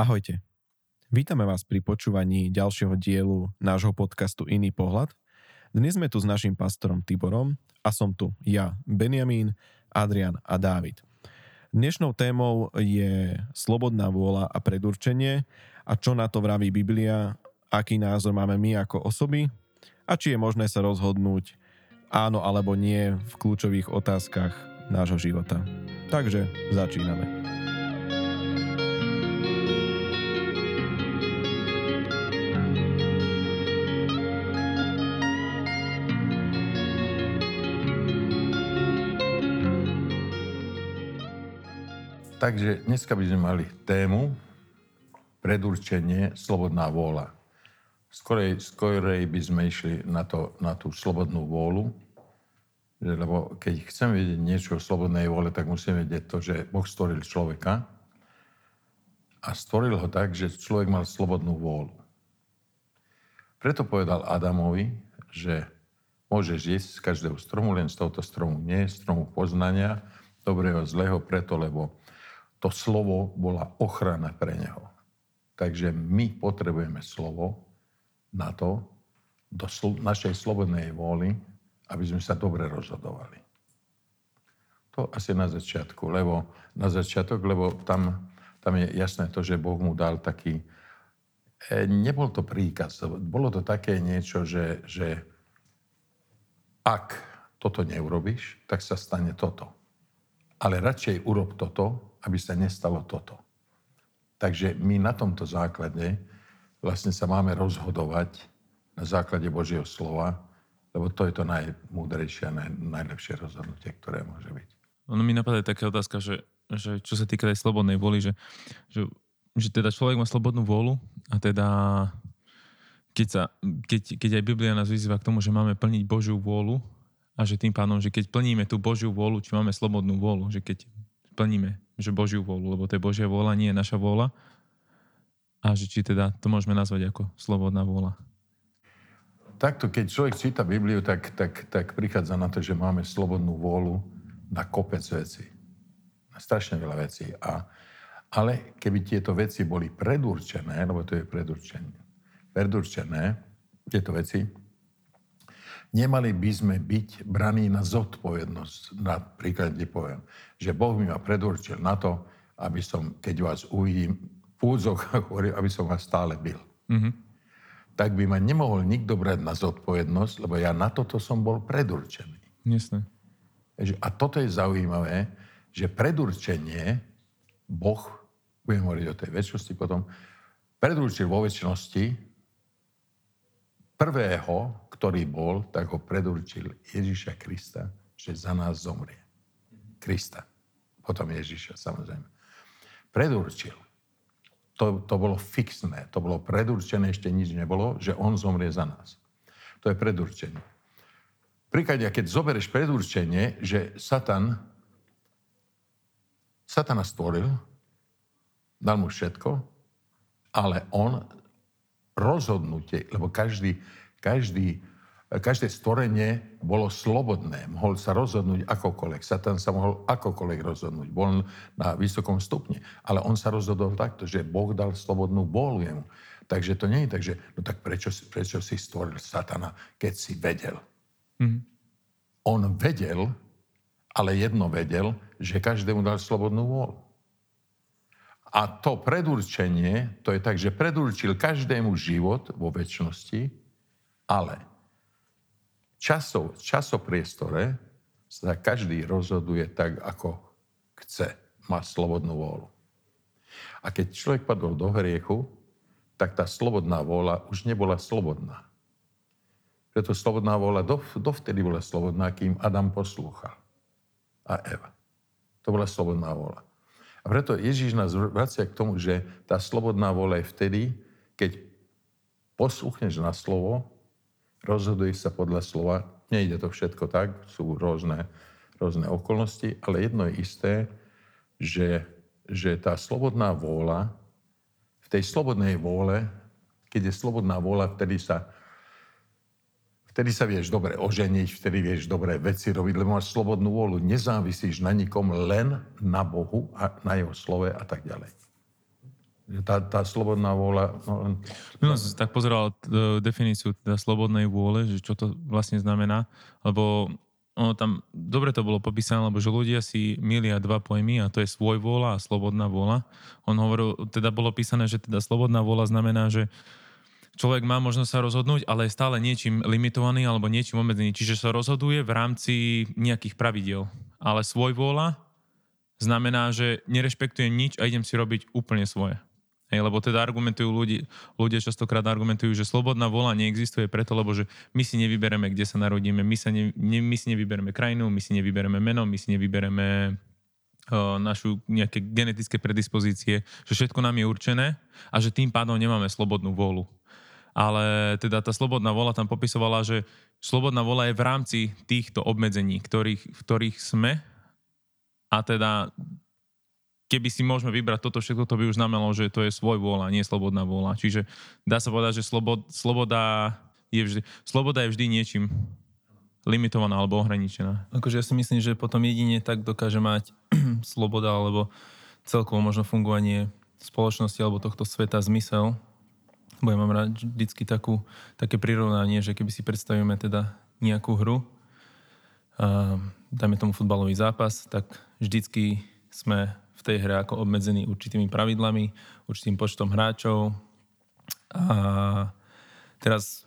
Ahojte. Vítame vás pri počúvaní ďalšieho dielu nášho podcastu Iný pohľad. Dnes sme tu s našim pastorom Tiborom a som tu ja, Benjamín, Adrian a Dávid. Dnešnou témou je slobodná vôľa a predurčenie a čo na to vraví Biblia, aký názor máme my ako osoby a či je možné sa rozhodnúť áno alebo nie v kľúčových otázkach nášho života. Takže začíname. Takže dneska by sme mali tému predurčenie, slobodná vôľa. Skorej, skorej by sme išli na, to, na tú slobodnú vôľu, lebo keď chceme vedieť niečo o slobodnej vôle, tak musíme vedieť to, že Boh stvoril človeka a stvoril ho tak, že človek mal slobodnú vôľu. Preto povedal Adamovi, že môžeš jesť z každého stromu, len z tohoto stromu nie, stromu poznania, dobrého, zlého, preto, lebo to slovo bola ochrana pre neho. Takže my potrebujeme slovo na to, do sl- našej slobodnej vôly, aby sme sa dobre rozhodovali. To asi na začiatku, lebo na začiatok, lebo tam, tam je jasné to, že Boh mu dal taký, e, nebol to príkaz, bolo to také niečo, že, že ak toto neurobiš, tak sa stane toto. Ale radšej urob toto, aby sa nestalo toto. Takže my na tomto základe vlastne sa máme rozhodovať na základe Božieho slova, lebo to je to najmúdrejšie a naj, najlepšie rozhodnutie, ktoré môže byť. Ono mi napadá taká otázka, že, že čo sa týka aj slobodnej vôly, že, že, že teda človek má slobodnú vôľu a teda keď, sa, keď, keď aj Biblia nás vyzýva k tomu, že máme plniť Božiu vôľu a že tým pánom, že keď plníme tú Božiu vôľu, či máme slobodnú vôľu, že keď plníme že Božiu vôľu, lebo to je Božia vôľa, nie je naša vôľa. A že či teda to môžeme nazvať ako slobodná vôľa. Takto, keď človek číta Bibliu, tak, tak, tak prichádza na to, že máme slobodnú vôľu na kopec veci. Na strašne veľa vecí. A, ale keby tieto veci boli predurčené, lebo to je predurčené, predurčené tieto veci, Nemali by sme byť braní na zodpovednosť. Napríklad, kde poviem, že Boh mi ma predurčil na to, aby som, keď vás uvidím, v údzoch, aby som vás stále byl. Mm-hmm. Tak by ma nemohol nikto brať na zodpovednosť, lebo ja na toto som bol predurčený. Jasne. A toto je zaujímavé, že predurčenie, Boh, budem hovoriť o tej väčšnosti potom, predurčil vo väčšnosti prvého, ktorý bol, tak ho predurčil Ježiša Krista, že za nás zomrie. Krista. Potom Ježiša, samozrejme. Predurčil. To, to bolo fixné, to bolo predurčené, ešte nič nebolo, že on zomrie za nás. To je predurčenie. Príklad, keď zoberieš predurčenie, že Satan Satana stvoril, dal mu všetko, ale on rozhodnutie, lebo každý, každý každé stvorenie bolo slobodné. Mohol sa rozhodnúť akokoľvek. Satan sa mohol akokoľvek rozhodnúť. Bol na vysokom stupni. Ale on sa rozhodol takto, že Boh dal slobodnú vôľu jemu. Takže to nie je tak, že no tak prečo, prečo si stvoril Satana, keď si vedel? Mm. On vedel, ale jedno vedel, že každému dal slobodnú vôľu. A to predurčenie, to je tak, že predurčil každému život vo väčšnosti, ale časov, časopriestore sa každý rozhoduje tak, ako chce. Má slobodnú vôľu. A keď človek padol do hriechu, tak tá slobodná vôľa už nebola slobodná. Preto slobodná vôľa dovtedy bola slobodná, kým Adam poslúchal. A Eva. To bola slobodná vôľa. A preto Ježíš nás vracia k tomu, že tá slobodná vôľa je vtedy, keď posluchneš na slovo rozhoduje sa podľa slova. Nejde to všetko tak, sú rôzne, rôzne okolnosti, ale jedno je isté, že, že tá slobodná vôľa, v tej slobodnej vôle, keď je slobodná vôľa, vtedy sa, vtedy sa vieš dobre oženiť, vtedy vieš dobré veci robiť, lebo máš slobodnú vôľu, nezávisíš na nikom, len na Bohu a na jeho slove a tak ďalej. Tá, tá slobodná vôľa... No. No, tak pozeral t- definíciu teda slobodnej vôle, že čo to vlastne znamená, lebo ono tam, dobre to bolo popísané, lebo že ľudia si milia dva pojmy a to je svoj vôľa a slobodná vôľa. On hovoril, teda bolo písané, že teda slobodná vôľa znamená, že človek má možnosť sa rozhodnúť, ale je stále niečím limitovaný alebo niečím obmedzený. Čiže sa rozhoduje v rámci nejakých pravidiel. Ale svoj vôľa znamená, že nerešpektujem nič a idem si robiť úplne svoje. Hej, lebo teda argumentujú ľudí, ľudia častokrát argumentujú, že slobodná vola neexistuje preto, lebo že my si nevybereme, kde sa narodíme, my, sa ne, ne, my si nevybereme krajinu, my si nevybereme meno, my si nevybereme uh, našu nejaké genetické predispozície, že všetko nám je určené a že tým pádom nemáme slobodnú volu. Ale teda tá slobodná vola tam popisovala, že slobodná vola je v rámci týchto obmedzení, ktorých, v ktorých sme a teda keby si môžeme vybrať toto všetko, to by už znamenalo, že to je svoj vôľa, nie slobodná vôľa. Čiže dá sa povedať, že slobod, sloboda, je vždy, sloboda je vždy niečím limitovaná alebo ohraničená. Akože ja si myslím, že potom jedine tak dokáže mať sloboda alebo celkovo možno fungovanie spoločnosti alebo tohto sveta zmysel. Bo ja mám rád vždycky takú, také prirovnanie, že keby si predstavíme teda nejakú hru, a dajme tomu futbalový zápas, tak vždycky sme v tej hre ako obmedzený určitými pravidlami, určitým počtom hráčov. A teraz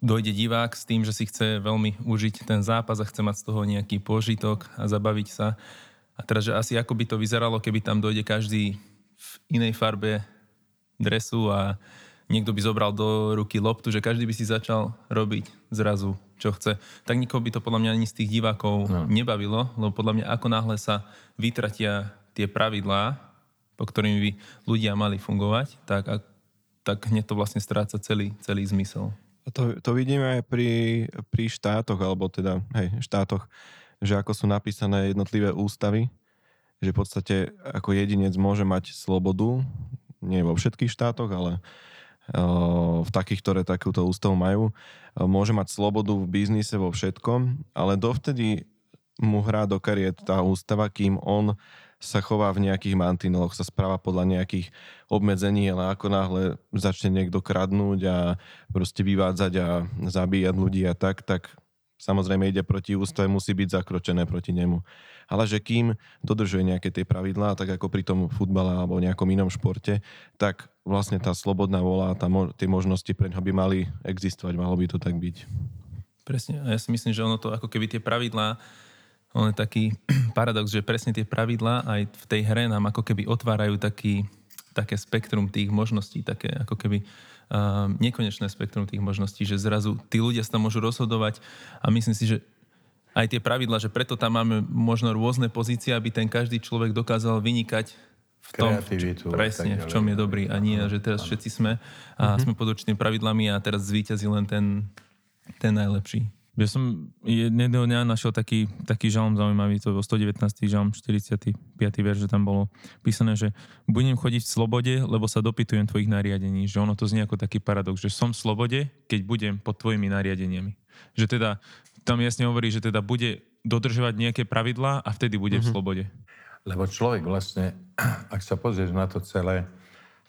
dojde divák s tým, že si chce veľmi užiť ten zápas a chce mať z toho nejaký požitok a zabaviť sa. A teraz, že asi ako by to vyzeralo, keby tam dojde každý v inej farbe dresu a niekto by zobral do ruky loptu, že každý by si začal robiť zrazu, čo chce. Tak nikoho by to podľa mňa ani z tých divákov no. nebavilo, lebo podľa mňa ako náhle sa vytratia tie pravidlá, po ktorým by ľudia mali fungovať, tak, tak hneď to vlastne stráca celý, celý zmysel. A to, to vidíme aj pri, pri štátoch, alebo teda, hej, štátoch, že ako sú napísané jednotlivé ústavy, že v podstate ako jedinec môže mať slobodu, nie vo všetkých štátoch, ale v takých, ktoré takúto ústavu majú, môže mať slobodu v biznise vo všetkom, ale dovtedy mu hrá do kariet tá ústava, kým on sa chová v nejakých mantineloch, sa správa podľa nejakých obmedzení, ale ako náhle začne niekto kradnúť a proste vyvádzať a zabíjať ľudí a tak, tak samozrejme ide proti ústave, musí byť zakročené proti nemu. Ale že kým dodržuje nejaké tie pravidlá, tak ako pri tom futbale alebo nejakom inom športe, tak vlastne tá slobodná vola, tá, tie možnosti pre ňo by mali existovať, malo by to tak byť. Presne, a ja si myslím, že ono to ako keby tie pravidlá, on je taký paradox, že presne tie pravidlá aj v tej hre nám ako keby otvárajú taký, také spektrum tých možností, také ako keby uh, nekonečné spektrum tých možností, že zrazu tí ľudia sa tam môžu rozhodovať a myslím si, že aj tie pravidla, že preto tam máme možno rôzne pozície, aby ten každý človek dokázal vynikať v tom, Kreativitu, presne, v čom je dobrý a nie, že teraz všetci sme a uh-huh. sme pod určitými pravidlami a teraz zvýťazí len ten, ten najlepší. Ja som jedného dňa našiel taký, taký žalm zaujímavý, to bol 119. žalm, 45. verš, že tam bolo písané, že budem chodiť v slobode, lebo sa dopytujem tvojich nariadení. Že ono to znie ako taký paradox, že som v slobode, keď budem pod tvojimi nariadeniami. Že teda, tam jasne hovorí, že teda bude dodržovať nejaké pravidlá a vtedy bude mm-hmm. v mhm. slobode. Lebo človek vlastne, ak sa pozrieš na to celé,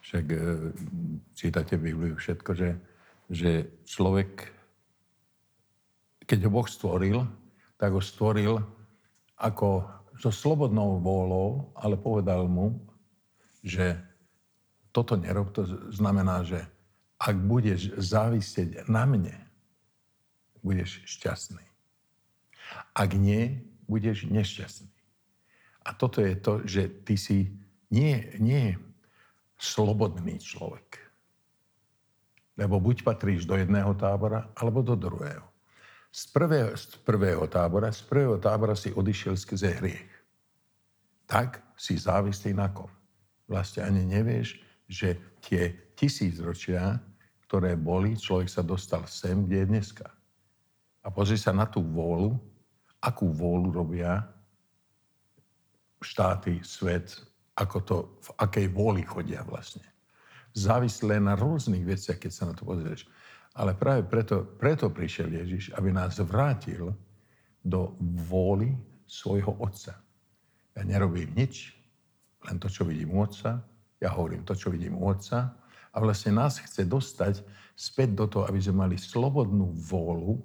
však e, čítate Bibliu všetko, že, že človek keď ho Boh stvoril, tak ho stvoril ako so slobodnou vôľou, ale povedal mu, že toto nerob, to znamená, že ak budeš závisieť na mne, budeš šťastný. Ak nie, budeš nešťastný. A toto je to, že ty si nie, nie slobodný človek. Lebo buď patríš do jedného tábora, alebo do druhého. Z prvého, z prvého tábora, z prvého tábora si odišiel skrze hriech. Tak si závislý na kom. Vlastne ani nevieš, že tie tisícročia, ktoré boli, človek sa dostal sem, kde je dneska. A pozri sa na tú vôľu, akú vôľu robia štáty, svet, ako to, v akej vôli chodia vlastne. Závislé na rôznych veciach, keď sa na to pozrieš. Ale práve preto, preto prišiel Ježiš, aby nás vrátil do vôly svojho Otca. Ja nerobím nič, len to, čo vidím u Otca, Ja hovorím to, čo vidím u Otca. A vlastne nás chce dostať späť do toho, aby sme mali slobodnú vôľu,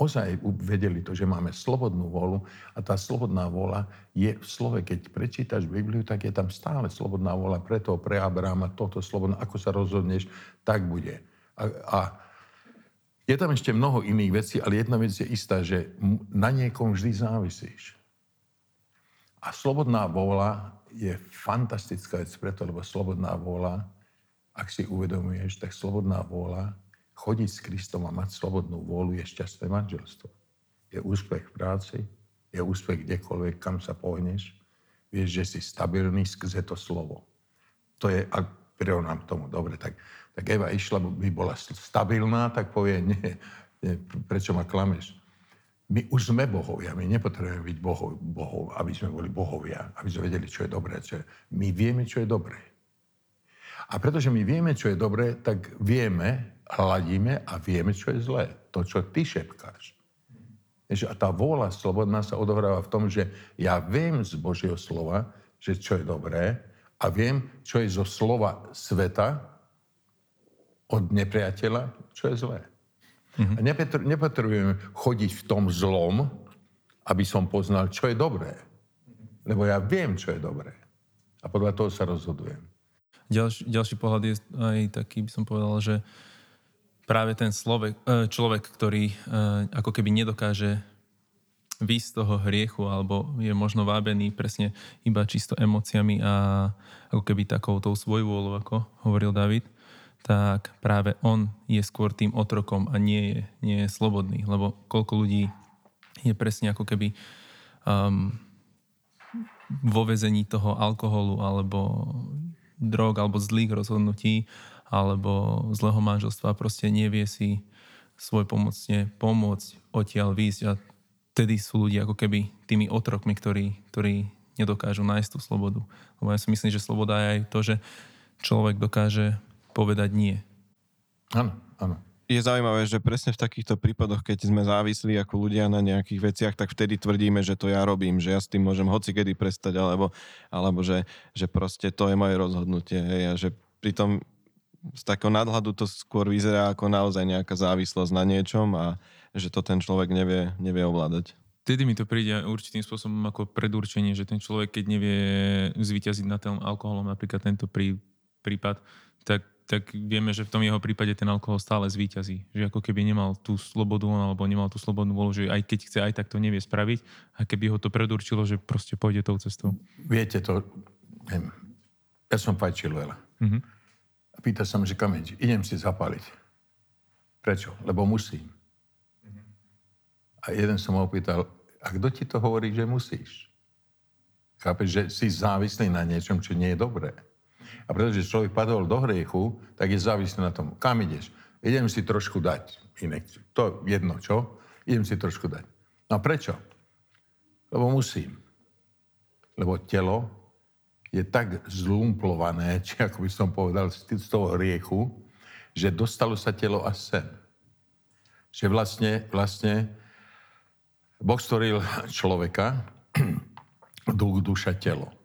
ozaj vedeli to, že máme slobodnú vôľu a tá slobodná vôľa je v slove. Keď prečítaš Bibliu, tak je tam stále slobodná vôľa pre toho, pre Abrahama, toto slobodná, ako sa rozhodneš, tak bude. A, a je tam ešte mnoho iných vecí, ale jedna vec je istá, že na niekom vždy závisíš. A slobodná vôľa je fantastická vec preto, lebo slobodná vôľa, ak si uvedomuješ, tak slobodná vôľa chodiť s Kristom a mať slobodnú vôľu je šťastné manželstvo. Je úspech v práci, je úspech kdekoľvek, kam sa pohneš. Vieš, že si stabilný skrze to slovo. To je, ak prirovnám tomu, dobre, tak, tak Eva išla, by bola stabilná, tak povie, nie, nie prečo ma klameš? My už sme bohovia, my nepotrebujeme byť bohov, bohov, aby sme boli bohovia, aby sme vedeli, čo je dobré. Čo je. My vieme, čo je dobré. A pretože my vieme, čo je dobré, tak vieme, hladíme a vieme, čo je zlé. To, čo ty šepkáš. A tá vôľa slobodná sa odohráva v tom, že ja viem z Božieho slova, že čo je dobré a viem, čo je zo slova sveta od nepriateľa, čo je zlé. Mm-hmm. A nepotrebujem chodiť v tom zlom, aby som poznal, čo je dobré. Lebo ja viem, čo je dobré. A podľa toho sa rozhodujem. Ďalší, ďalší pohľad je aj taký, by som povedal, že práve ten slovek, e, človek, ktorý e, ako keby nedokáže výsť z toho hriechu alebo je možno vábený presne iba čisto emóciami a ako keby takou tou svojvôľou, ako hovoril David, tak práve on je skôr tým otrokom a nie je, nie je slobodný. Lebo koľko ľudí je presne ako keby um, vo vezení toho alkoholu alebo drog alebo zlých rozhodnutí alebo zlého manželstva proste nevie si svoj pomocne pomôcť odtiaľ výjsť a vtedy sú ľudia ako keby tými otrokmi, ktorí, ktorí nedokážu nájsť tú slobodu. Lebo ja si myslím, že sloboda je aj to, že človek dokáže povedať nie. Áno, áno. Je zaujímavé, že presne v takýchto prípadoch, keď sme závislí ako ľudia na nejakých veciach, tak vtedy tvrdíme, že to ja robím, že ja s tým môžem hoci kedy prestať, alebo, alebo že, že proste to je moje rozhodnutie. Hej, a že pritom z takého nadhľadu to skôr vyzerá ako naozaj nejaká závislosť na niečom a že to ten človek nevie, nevie ovládať. Vtedy mi to príde určitým spôsobom ako predurčenie, že ten človek, keď nevie zvíťaziť na tom alkoholom, napríklad tento prí, prípad, tak, tak vieme, že v tom jeho prípade ten alkohol stále zvíťazí. Že ako keby nemal tú slobodu alebo nemal tú slobodnú volu, že aj keď chce, aj tak to nevie spraviť. A keby ho to predurčilo, že proste pôjde tou cestou. Viete to, neviem, ja som fajčil veľa. Mm-hmm pýta sa ma, že kam idem? Idem si zapaliť. Prečo? Lebo musím. A jeden som ho opýtal, a kto ti to hovorí, že musíš? Chápeš, že si závislý na niečom, čo nie je dobré. A pretože človek padol do hriechu, tak je závislý na tom, kam ideš. Idem si trošku dať inekciu. To jedno, čo? Idem si trošku dať. No a prečo? Lebo musím. Lebo telo je tak zlumplované, či ako by som povedal, z toho hriechu, že dostalo sa telo až sem. Že vlastne, vlastne Boh stvoril človeka, duch, duša, telo.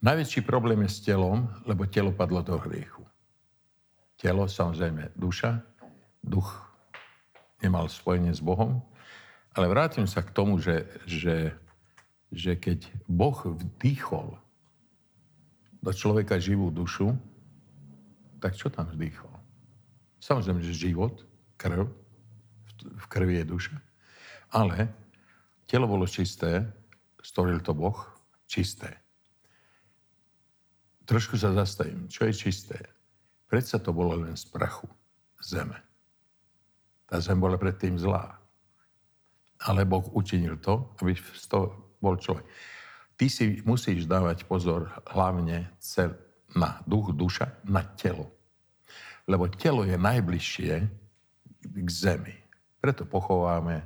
Najväčší problém je s telom, lebo telo padlo do hriechu. Telo, samozrejme, duša, duch nemal spojenie s Bohom, ale vrátim sa k tomu, že, že že keď Boh vdýchol do človeka živú dušu, tak čo tam vdýchol? Samozrejme, že život, krv, v krvi je duša. Ale telo bolo čisté, stvoril to Boh, čisté. Trošku sa zastavím. Čo je čisté? Predsa to bolo len z prachu, zeme. Tá zem bola predtým zlá. Ale Boh učinil to, aby z toho bol človek. Ty si musíš dávať pozor hlavne cel, na duch, duša, na telo. Lebo telo je najbližšie k zemi. Preto pochováme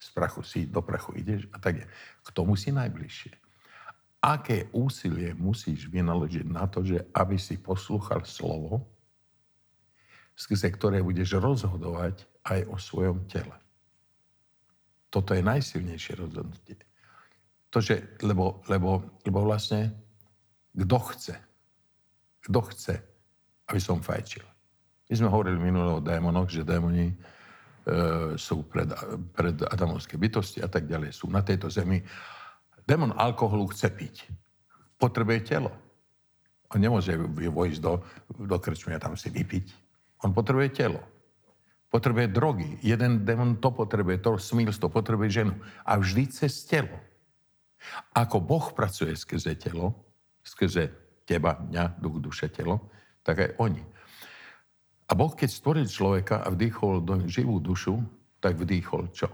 z prachu si, do prachu ideš a tak je. K tomu si najbližšie. Aké úsilie musíš vynaložiť na to, že aby si poslúchal slovo, skrze ktoré budeš rozhodovať aj o svojom tele. Toto je najsilnejšie rozhodnutie. To, že, lebo, lebo, lebo vlastne Kto chce? Kto chce, aby som fajčil? My sme hovorili minulo o démonoch, že démoni e, sú pred, pred adamovské bytosti a tak ďalej. Sú na tejto zemi. Démon alkoholu chce piť. Potrebuje telo. On nemôže vojsť do, do krčmy a tam si vypiť. On potrebuje telo. Potrebuje drogy. Jeden démon to potrebuje, to smilstvo, potrebuje ženu. A vždy cez telo. Ako Boh pracuje skrze telo, skrze teba, mňa, duch, duše, telo, tak aj oni. A Boh, keď stvoril človeka a vdýchol do živú dušu, tak vdýchol čo?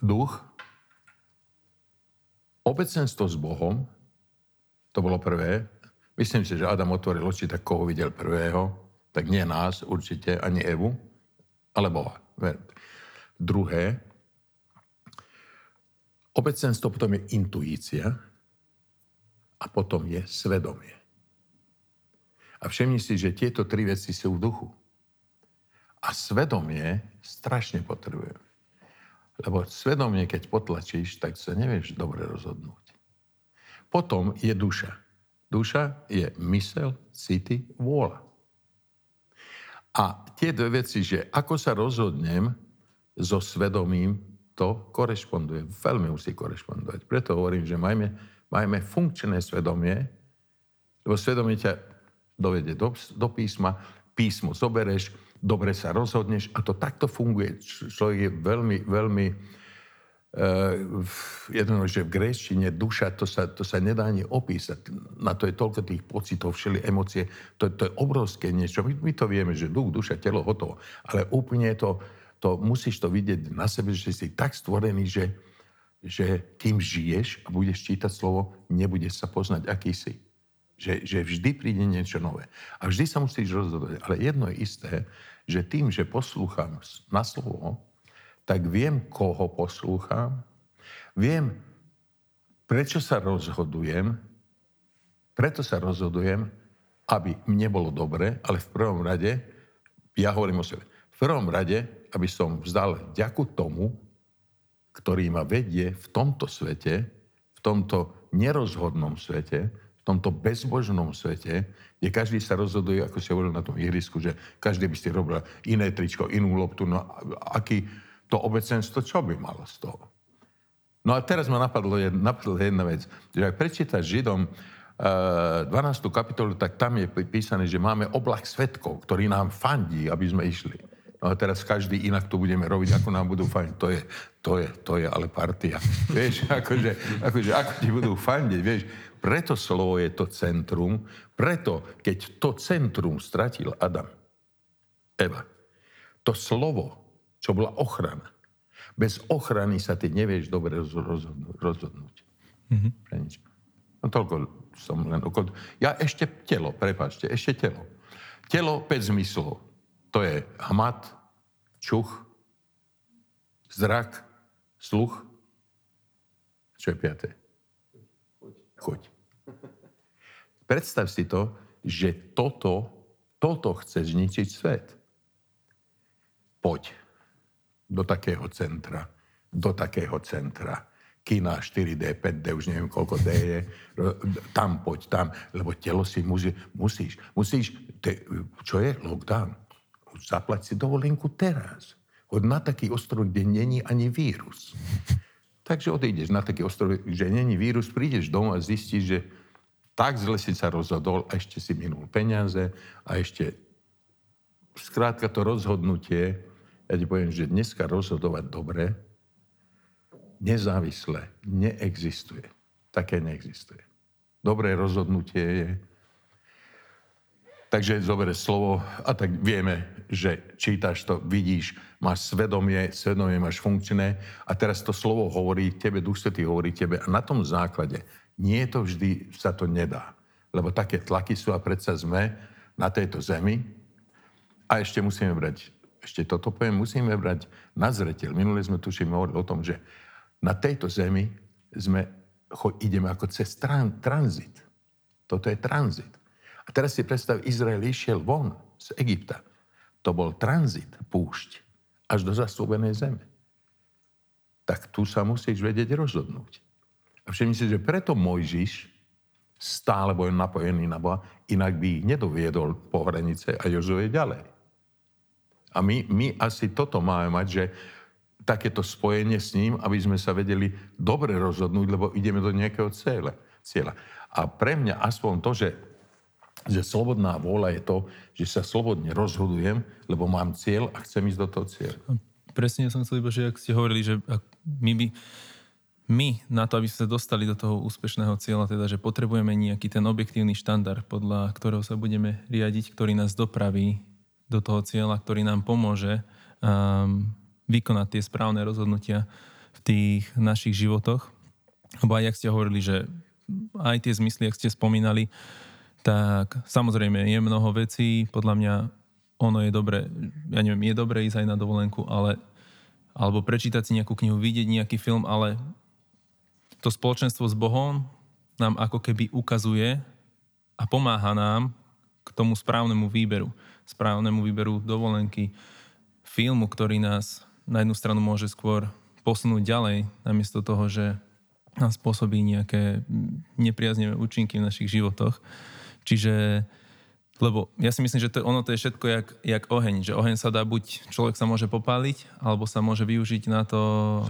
Duch, obecenstvo s Bohom, to bolo prvé. Myslím si, že Adam otvoril oči, tak koho videl prvého, tak nie nás určite, ani Evu, ale Boha. Druhé, obecenstvo potom je intuícia a potom je svedomie. A všimni si, že tieto tri veci sú v duchu. A svedomie strašne potrebujem. Lebo svedomie, keď potlačíš, tak sa nevieš dobre rozhodnúť. Potom je duša. Duša je mysel, city, vôľa. A tie dve veci, že ako sa rozhodnem so svedomím, to korešponduje, veľmi musí korešpondovať. Preto hovorím, že majme, majme funkčné svedomie, lebo svedomie ťa dovede do, do písma, písmo zobereš, dobre sa rozhodneš a to takto funguje. Človek je veľmi, veľmi uh, jedno, že v gréčtine duša, to sa, to sa nedá ani opísať. Na to je toľko tých pocitov, všeli emócie. To, to je obrovské niečo. My, my to vieme, že duch, duša, telo, hotovo. Ale úplne to, to musíš to vidieť na sebe, že si tak stvorený, že, že kým žiješ a budeš čítať slovo, nebudeš sa poznať, aký si. Že, že vždy príde niečo nové. A vždy sa musíš rozhodovať. Ale jedno je isté, že tým, že poslúcham na slovo, tak viem, koho poslúcham, viem, prečo sa rozhodujem, preto sa rozhodujem, aby mne bolo dobre, ale v prvom rade, ja hovorím o sebe, v prvom rade, aby som vzdal ďaku tomu, ktorý ma vedie v tomto svete, v tomto nerozhodnom svete, tomto bezbožnom svete, kde každý sa rozhoduje, ako si hovoril na tom ihrisku, že každý by si robil iné tričko, inú loptu, no aký to obecenstvo, čo by malo z toho? No a teraz ma napadlo, napadla jedna vec, že ak prečítaš Židom 12. Eh, kapitolu, tak tam je písané, že máme oblak svetkov, ktorý nám fandí, aby sme išli. Teraz každý inak to budeme robiť, ako nám budú fandiť. To je, to je, to je ale partia. Vieš, akože, akože ako ti budú fandiť, vieš. Preto slovo je to centrum, preto keď to centrum stratil Adam, Eva, to slovo, čo bola ochrana, bez ochrany sa ty nevieš dobre rozhodnúť. Mm-hmm. Pre nič. No toľko som len okolo... Ja ešte telo, prepáčte, ešte telo. Telo 5 zmyslov. To je hmat, čuch, zrak, sluch. Čo je piaté? Choď. Predstav si to, že toto, toto chce zničiť svet. Poď do takého centra, do takého centra. Kina 4D, 5D, už neviem koľko D je. Tam poď, tam, lebo telo si musí, musíš. Musíš, te, čo je lockdown? Zaplať si dovolenku teraz. Chod na taký ostrov, kde není ani vírus. Takže odídeš na taký ostrov, že není vírus, prídeš domov a zistíš, že tak zle si sa rozhodol a ešte si minul peniaze a ešte skrátka to rozhodnutie, ja ti poviem, že dneska rozhodovať dobre, nezávisle neexistuje. Také neexistuje. Dobré rozhodnutie je. Takže zobere slovo a tak vieme, že čítaš to, vidíš, máš svedomie, svedomie máš funkčné a teraz to slovo hovorí tebe, Duch Svetý hovorí tebe a na tom základe nie to vždy sa to nedá. Lebo také tlaky sú a predsa sme na tejto zemi. A ešte musíme brať, ešte toto poviem, musíme brať na zreteľ. Minule sme tuším hovorili o tom, že na tejto zemi sme, ideme ako cez tran, tranzit. Toto je tranzit. A teraz si predstav, Izrael išiel von z Egypta. To bol tranzit, púšť, až do zastúbenej zeme. Tak tu sa musíš vedieť rozhodnúť. A všimni si, že preto Mojžiš stále bol napojený na Boha, inak by ich nedoviedol po hranice a Jozue ďalej. A my, my asi toto máme mať, že takéto spojenie s ním, aby sme sa vedeli dobre rozhodnúť, lebo ideme do nejakého cieľa. cieľa. A pre mňa aspoň to, že, že slobodná vôľa je to, že sa slobodne rozhodujem, lebo mám cieľ a chcem ísť do toho cieľa. Presne som chcel iba, že ak ste hovorili, že my by my na to, aby sme sa dostali do toho úspešného cieľa, teda, že potrebujeme nejaký ten objektívny štandard, podľa ktorého sa budeme riadiť, ktorý nás dopraví do toho cieľa, ktorý nám pomôže um, vykonať tie správne rozhodnutia v tých našich životoch. Lebo aj, jak ste hovorili, že aj tie zmysly, ak ste spomínali, tak samozrejme je mnoho vecí, podľa mňa ono je dobre, ja neviem, je dobre ísť aj na dovolenku, ale alebo prečítať si nejakú knihu, vidieť nejaký film, ale to spoločenstvo s Bohom nám ako keby ukazuje a pomáha nám k tomu správnemu výberu. Správnemu výberu dovolenky, filmu, ktorý nás na jednu stranu môže skôr posunúť ďalej, namiesto toho, že nám spôsobí nejaké nepriaznivé účinky v našich životoch. Čiže, lebo ja si myslím, že to, ono to je všetko jak, jak oheň, že oheň sa dá buď, človek sa môže popáliť, alebo sa môže využiť na to...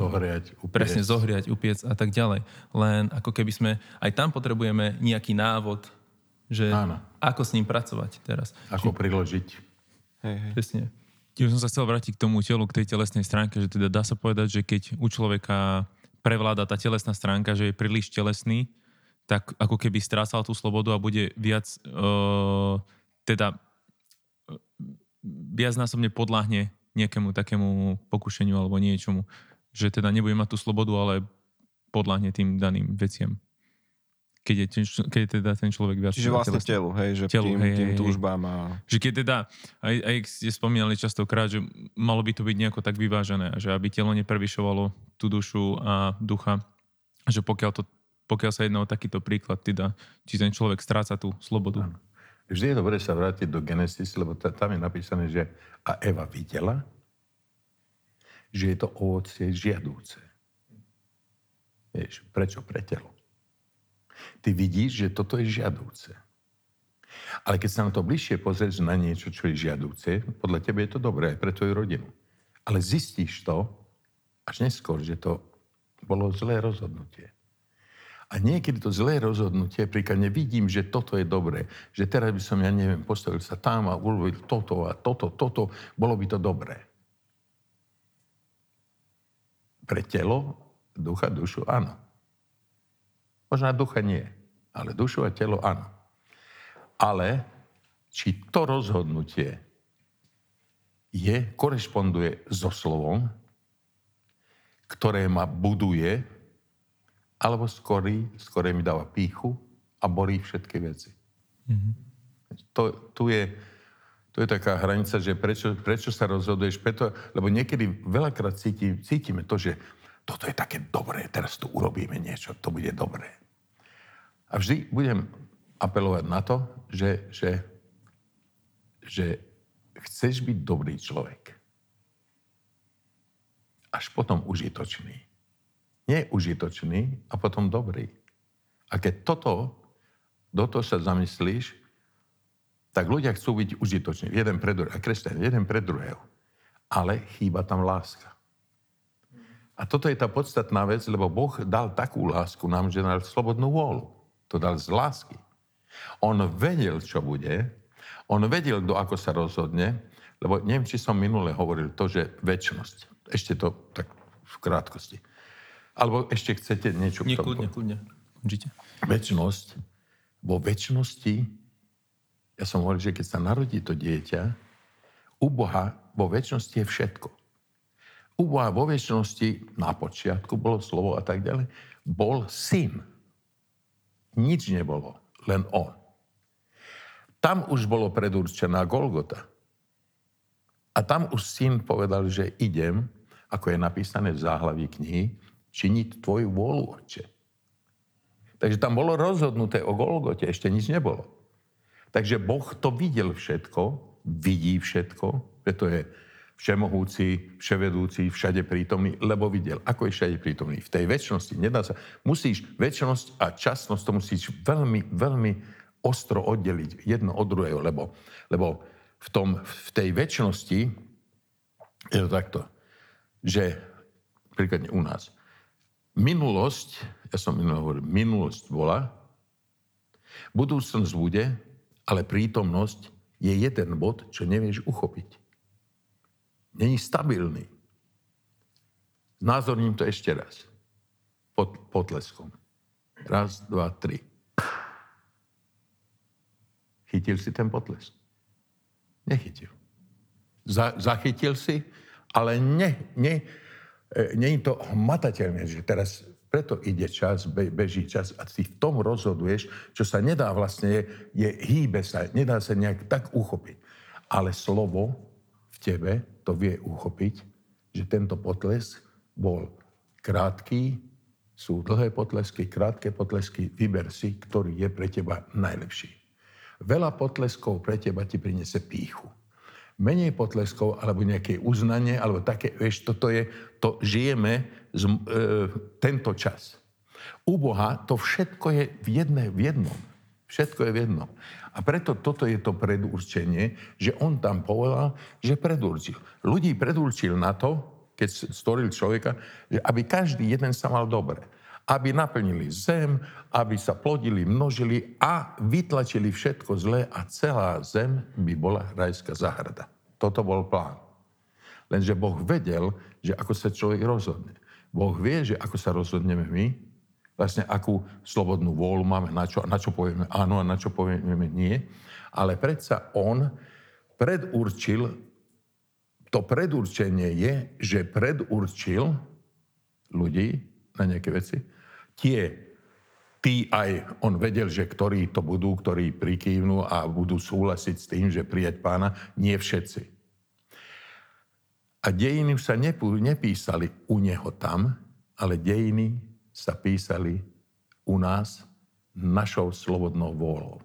Zohriať, upiec. Presne, zohriať, upiec a tak ďalej. Len ako keby sme, aj tam potrebujeme nejaký návod, že Áno. ako s ním pracovať teraz. Ako Či... priložiť. Hej, hej. Presne. Tiež som sa chcel vrátiť k tomu telu, k tej telesnej stránke, že teda dá sa povedať, že keď u človeka prevláda tá telesná stránka, že je príliš telesný, tak ako keby strácal tú slobodu a bude viac uh, teda uh, viacnásobne podľahne nejakému takému pokušeniu alebo niečomu. Že teda nebude mať tú slobodu, ale podľahne tým daným veciam keď je, keď je teda ten človek viac... Čiže vlastne telu, hej, že telu, tým, hej, tým túžbám a... Že keď teda, aj, aj ste spomínali častokrát, že malo by to byť nejako tak vyvážené, že aby telo neprevyšovalo tú dušu a ducha, že pokiaľ, to, pokiaľ sa jedná o takýto príklad, teda, či ten človek stráca tú slobodu. Ano. Vždy je dobre sa vrátiť do Genesis, lebo tam je napísané, že a Eva videla, že je to ovocie žiadúce. Vieš, prečo pre telo? Ty vidíš, že toto je žiadúce. Ale keď sa na to bližšie pozrieš na niečo, čo je žiadúce, podľa teba je to dobré aj pre tvoju rodinu. Ale zistíš to až neskôr, že to bolo zlé rozhodnutie. A niekedy to zlé rozhodnutie, príklad nevidím, že toto je dobré, že teraz by som, ja neviem, postavil sa tam a urobil toto a toto, toto, bolo by to dobré. Pre telo, ducha, dušu, áno. Možná ducha nie, ale dušu a telo áno. Ale či to rozhodnutie je, korešponduje so slovom, ktoré ma buduje, alebo skorí, skôr mi dáva píchu a borí všetky veci. Mm-hmm. To, tu, je, tu je taká hranica, že prečo, prečo sa rozhoduješ, preto, lebo niekedy veľakrát cíti, cítime to, že toto je také dobré, teraz tu urobíme niečo, to bude dobré. A vždy budem apelovať na to, že, že, že chceš byť dobrý človek. Až potom užitočný. Nie užitočný a potom dobrý. A keď toto, do toho sa zamyslíš, tak ľudia chcú byť užitoční. Jeden pre druhého. A kresťan, jeden pre druhého. Ale chýba tam láska. A toto je tá podstatná vec, lebo Boh dal takú lásku nám, že dal slobodnú vôľu. To dal z lásky. On vedel, čo bude. On vedel, kto ako sa rozhodne. Lebo neviem, či som minule hovoril to, že väčšnosť. Ešte to tak v krátkosti. Alebo ešte chcete niečo k tomu? Kľudne, kľudne. Určite. Väčšnosť. Vo väčšnosti, ja som hovoril, že keď sa narodí to dieťa, u Boha vo väčšnosti je všetko. U Boha vo väčšnosti, na počiatku bolo slovo a tak ďalej, bol syn. Nič nebolo, len on. Tam už bolo predurčená Golgota. A tam už syn povedal, že idem, ako je napísané v záhlaví knihy, činiť tvoju vôľu, oče. Takže tam bolo rozhodnuté o Golgote, ešte nič nebolo. Takže Boh to videl všetko, vidí všetko, preto je všemohúci, vševedúci, všade prítomný, lebo videl, ako je všade prítomný. V tej väčšnosti nedá sa... Musíš, väčšnosť a časnosť to musíš veľmi, veľmi ostro oddeliť jedno od druhého, lebo, lebo v, tom, v tej väčšnosti je to takto, že príkladne u nás, minulosť, ja som minulý hovoril, minulosť bola, budúcnosť bude, ale prítomnosť je jeden bod, čo nevieš uchopiť. Není stabilný. Znázorním to ešte raz. Pod, potleskom. Raz, dva, tri. Chytil si ten potlesk? Nechytil. Za, zachytil si, ale ne, ne, e, je to hmatateľné, že teraz preto ide čas, be, beží čas a ty v tom rozhoduješ, čo sa nedá vlastne, je, je hýbe sa, nedá sa nejak tak uchopiť. Ale slovo v tebe to vie uchopiť, že tento potlesk bol krátky, sú dlhé potlesky, krátke potlesky, vyber si, ktorý je pre teba najlepší. Veľa potleskov pre teba ti prinese píchu. Menej potleskov, alebo nejaké uznanie, alebo také, vieš, toto je, to žijeme z, e, tento čas. U Boha to všetko je v, jedné, v jednom. Všetko je v jednom. A preto toto je to predurčenie, že on tam povedal, že predurčil. Ľudí predurčil na to, keď stvoril človeka, že aby každý jeden sa mal dobre. Aby naplnili zem, aby sa plodili, množili a vytlačili všetko zlé a celá zem by bola rajská zahrada. Toto bol plán. Lenže Boh vedel, že ako sa človek rozhodne. Boh vie, že ako sa rozhodneme my, vlastne akú slobodnú vôľu máme, na čo, na čo povieme áno a na čo povieme nie. Ale predsa on predurčil, to predurčenie je, že predurčil ľudí na nejaké veci. Tie, tí aj, on vedel, že ktorí to budú, ktorí prikývnú a budú súhlasiť s tým, že prijať pána, nie všetci. A dejiny sa nepísali u neho tam, ale dejiny sa písali u nás našou slobodnou vôľou.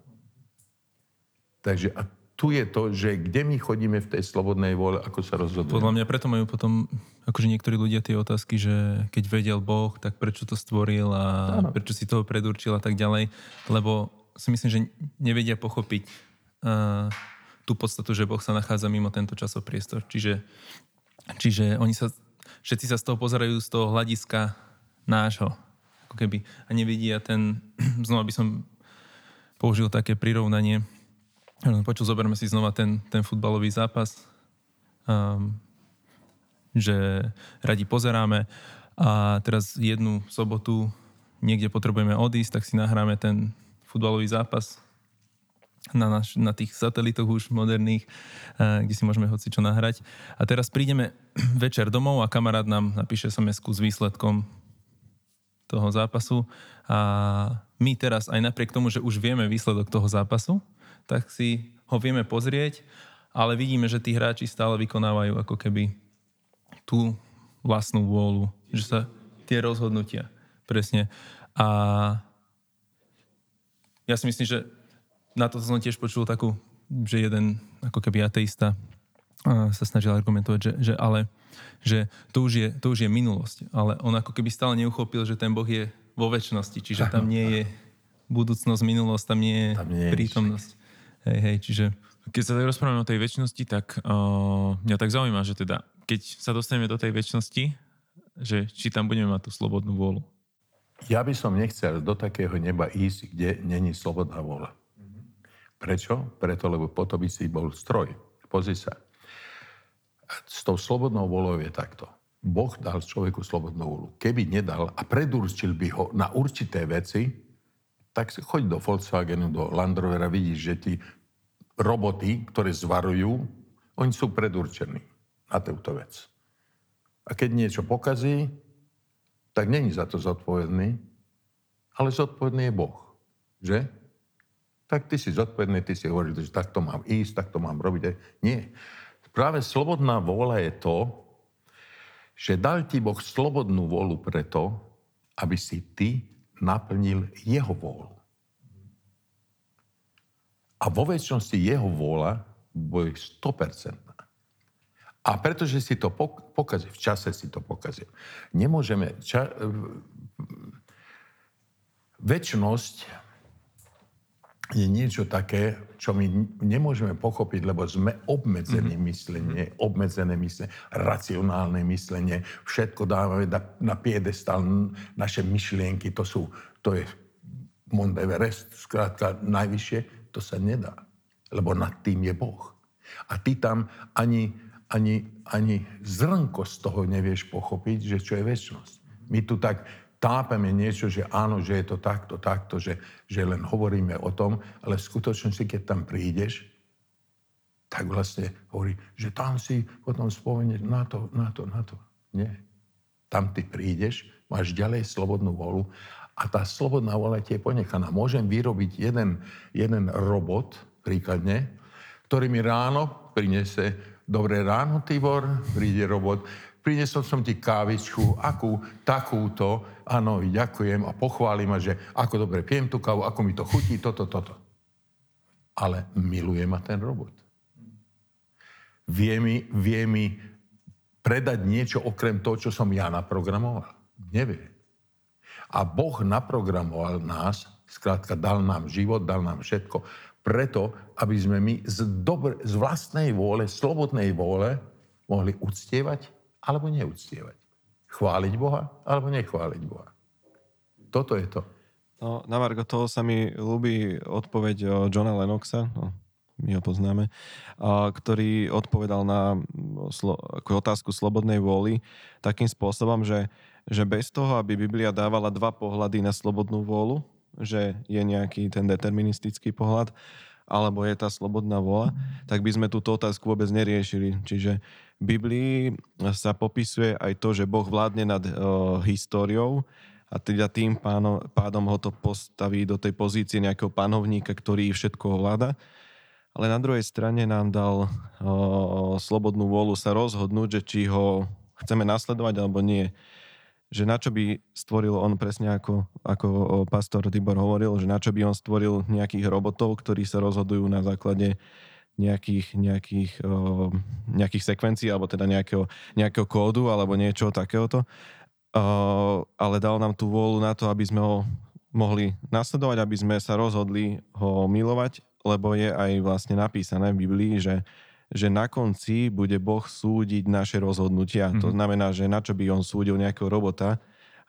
Takže a tu je to, že kde my chodíme v tej slobodnej vôle, ako sa rozhodujeme. Podľa mňa preto majú potom, akože niektorí ľudia tie otázky, že keď vedel Boh, tak prečo to stvoril a Áno. prečo si toho predurčil a tak ďalej. Lebo si myslím, že nevedia pochopiť uh, tú podstatu, že Boh sa nachádza mimo tento časopriestor. Čiže, čiže oni sa, všetci sa z toho pozerajú z toho hľadiska nášho. Ako keby. A nevidia ten, znova by som použil také prirovnanie, počul, zoberme si znova ten, ten futbalový zápas, um, že radi pozeráme a teraz jednu sobotu niekde potrebujeme odísť, tak si nahráme ten futbalový zápas na, naš, na tých satelitoch už moderných, kde si môžeme hoci čo nahrať. A teraz prídeme večer domov a kamarát nám napíše sms s výsledkom toho zápasu a my teraz aj napriek tomu, že už vieme výsledok toho zápasu, tak si ho vieme pozrieť, ale vidíme, že tí hráči stále vykonávajú ako keby tú vlastnú vôľu, že sa tie rozhodnutia, presne. A ja si myslím, že na to som tiež počul takú, že jeden ako keby ateista sa snažil argumentovať, že, že ale že to už, je, to už je minulosť. Ale on ako keby stále neuchopil, že ten Boh je vo väčšnosti, čiže tam nie je budúcnosť, minulosť, tam nie je, tam nie je prítomnosť. Hej, hej, čiže... Keď sa tak rozprávame o tej väčšnosti, tak uh, mňa tak zaujíma, že teda, keď sa dostaneme do tej väčšnosti, že či tam budeme mať tú slobodnú vôľu. Ja by som nechcel do takého neba ísť, kde není slobodná vôľa. Prečo? Preto, lebo potom by si bol stroj. Pozri sa s tou slobodnou volou je takto. Boh dal človeku slobodnú volu. Keby nedal a predurčil by ho na určité veci, tak choď do Volkswagenu, do Land Rovera, vidíš, že tí roboty, ktoré zvarujú, oni sú predurčení na túto vec. A keď niečo pokazí, tak není za to zodpovedný, ale zodpovedný je Boh. Že? Tak ty si zodpovedný, ty si hovoríš, že takto mám ísť, takto mám robiť. Nie. Práve slobodná vôľa je to, že dal ti Boh slobodnú vôľu preto, aby si ty naplnil jeho vôľu. A vo väčšnosti jeho vôľa bude 100%. A pretože si to pokazil, v čase si to pokazil, nemôžeme... Ča, väčnosť je niečo také, čo my nemôžeme pochopiť, lebo sme obmedzení mm-hmm. myslenie, obmedzené myslenie, racionálne myslenie, všetko dávame na, piedestal, naše myšlienky, to sú, to je Mont Everest, zkrátka najvyššie, to sa nedá, lebo nad tým je Boh. A ty tam ani, ani, ani zrnko z toho nevieš pochopiť, že čo je väčšnosť. My tu tak tápeme niečo, že áno, že je to takto, takto, že, že len hovoríme o tom, ale v skutočnosti, keď tam prídeš, tak vlastne hovorí, že tam si potom spomenieš na to, na to, na to. Nie. Tam ty prídeš, máš ďalej slobodnú volu a tá slobodná vola ti je ponechaná. Môžem vyrobiť jeden, jeden robot, príkladne, ktorý mi ráno prinese dobré ráno, Tibor, príde robot, Prinesol som ti kávičku, akú, takúto, áno, ďakujem a pochválim ma, že ako dobre pijem tú kávu, ako mi to chutí, toto, toto. Ale miluje ma ten robot. Vie mi, vie mi predať niečo okrem toho, čo som ja naprogramoval. Nevie. A Boh naprogramoval nás, skrátka dal nám život, dal nám všetko, preto, aby sme my z, dobre, z vlastnej vôle, slobodnej vôle mohli uctievať alebo neúctievať. Chváliť Boha alebo nechváliť Boha. Toto je to. No, na Margo toho sa mi ľúbi odpoveď Johna Lennoxa, no, my ho poznáme, a, ktorý odpovedal na slo, otázku slobodnej vôly takým spôsobom, že, že bez toho, aby Biblia dávala dva pohľady na slobodnú vôľu, že je nejaký ten deterministický pohľad, alebo je tá slobodná vôľa, tak by sme túto otázku vôbec neriešili. Čiže Biblii sa popisuje aj to, že Boh vládne nad uh, históriou a teda tým páno, pádom ho to postaví do tej pozície nejakého panovníka, ktorý všetko ovláda. Ale na druhej strane nám dal uh, slobodnú vôľu sa rozhodnúť, že či ho chceme nasledovať alebo nie. Že na čo by stvoril on presne ako, ako pastor Tibor hovoril, že na čo by on stvoril nejakých robotov, ktorí sa rozhodujú na základe nejakých, nejakých, uh, nejakých sekvencií alebo teda nejakého, nejakého kódu alebo niečo takéhoto. Uh, ale dal nám tú vôľu na to, aby sme ho mohli nasledovať, aby sme sa rozhodli ho milovať, lebo je aj vlastne napísané v Biblii, že, že na konci bude Boh súdiť naše rozhodnutia. Mm-hmm. To mhm. znamená, že na čo by on súdil nejakého robota,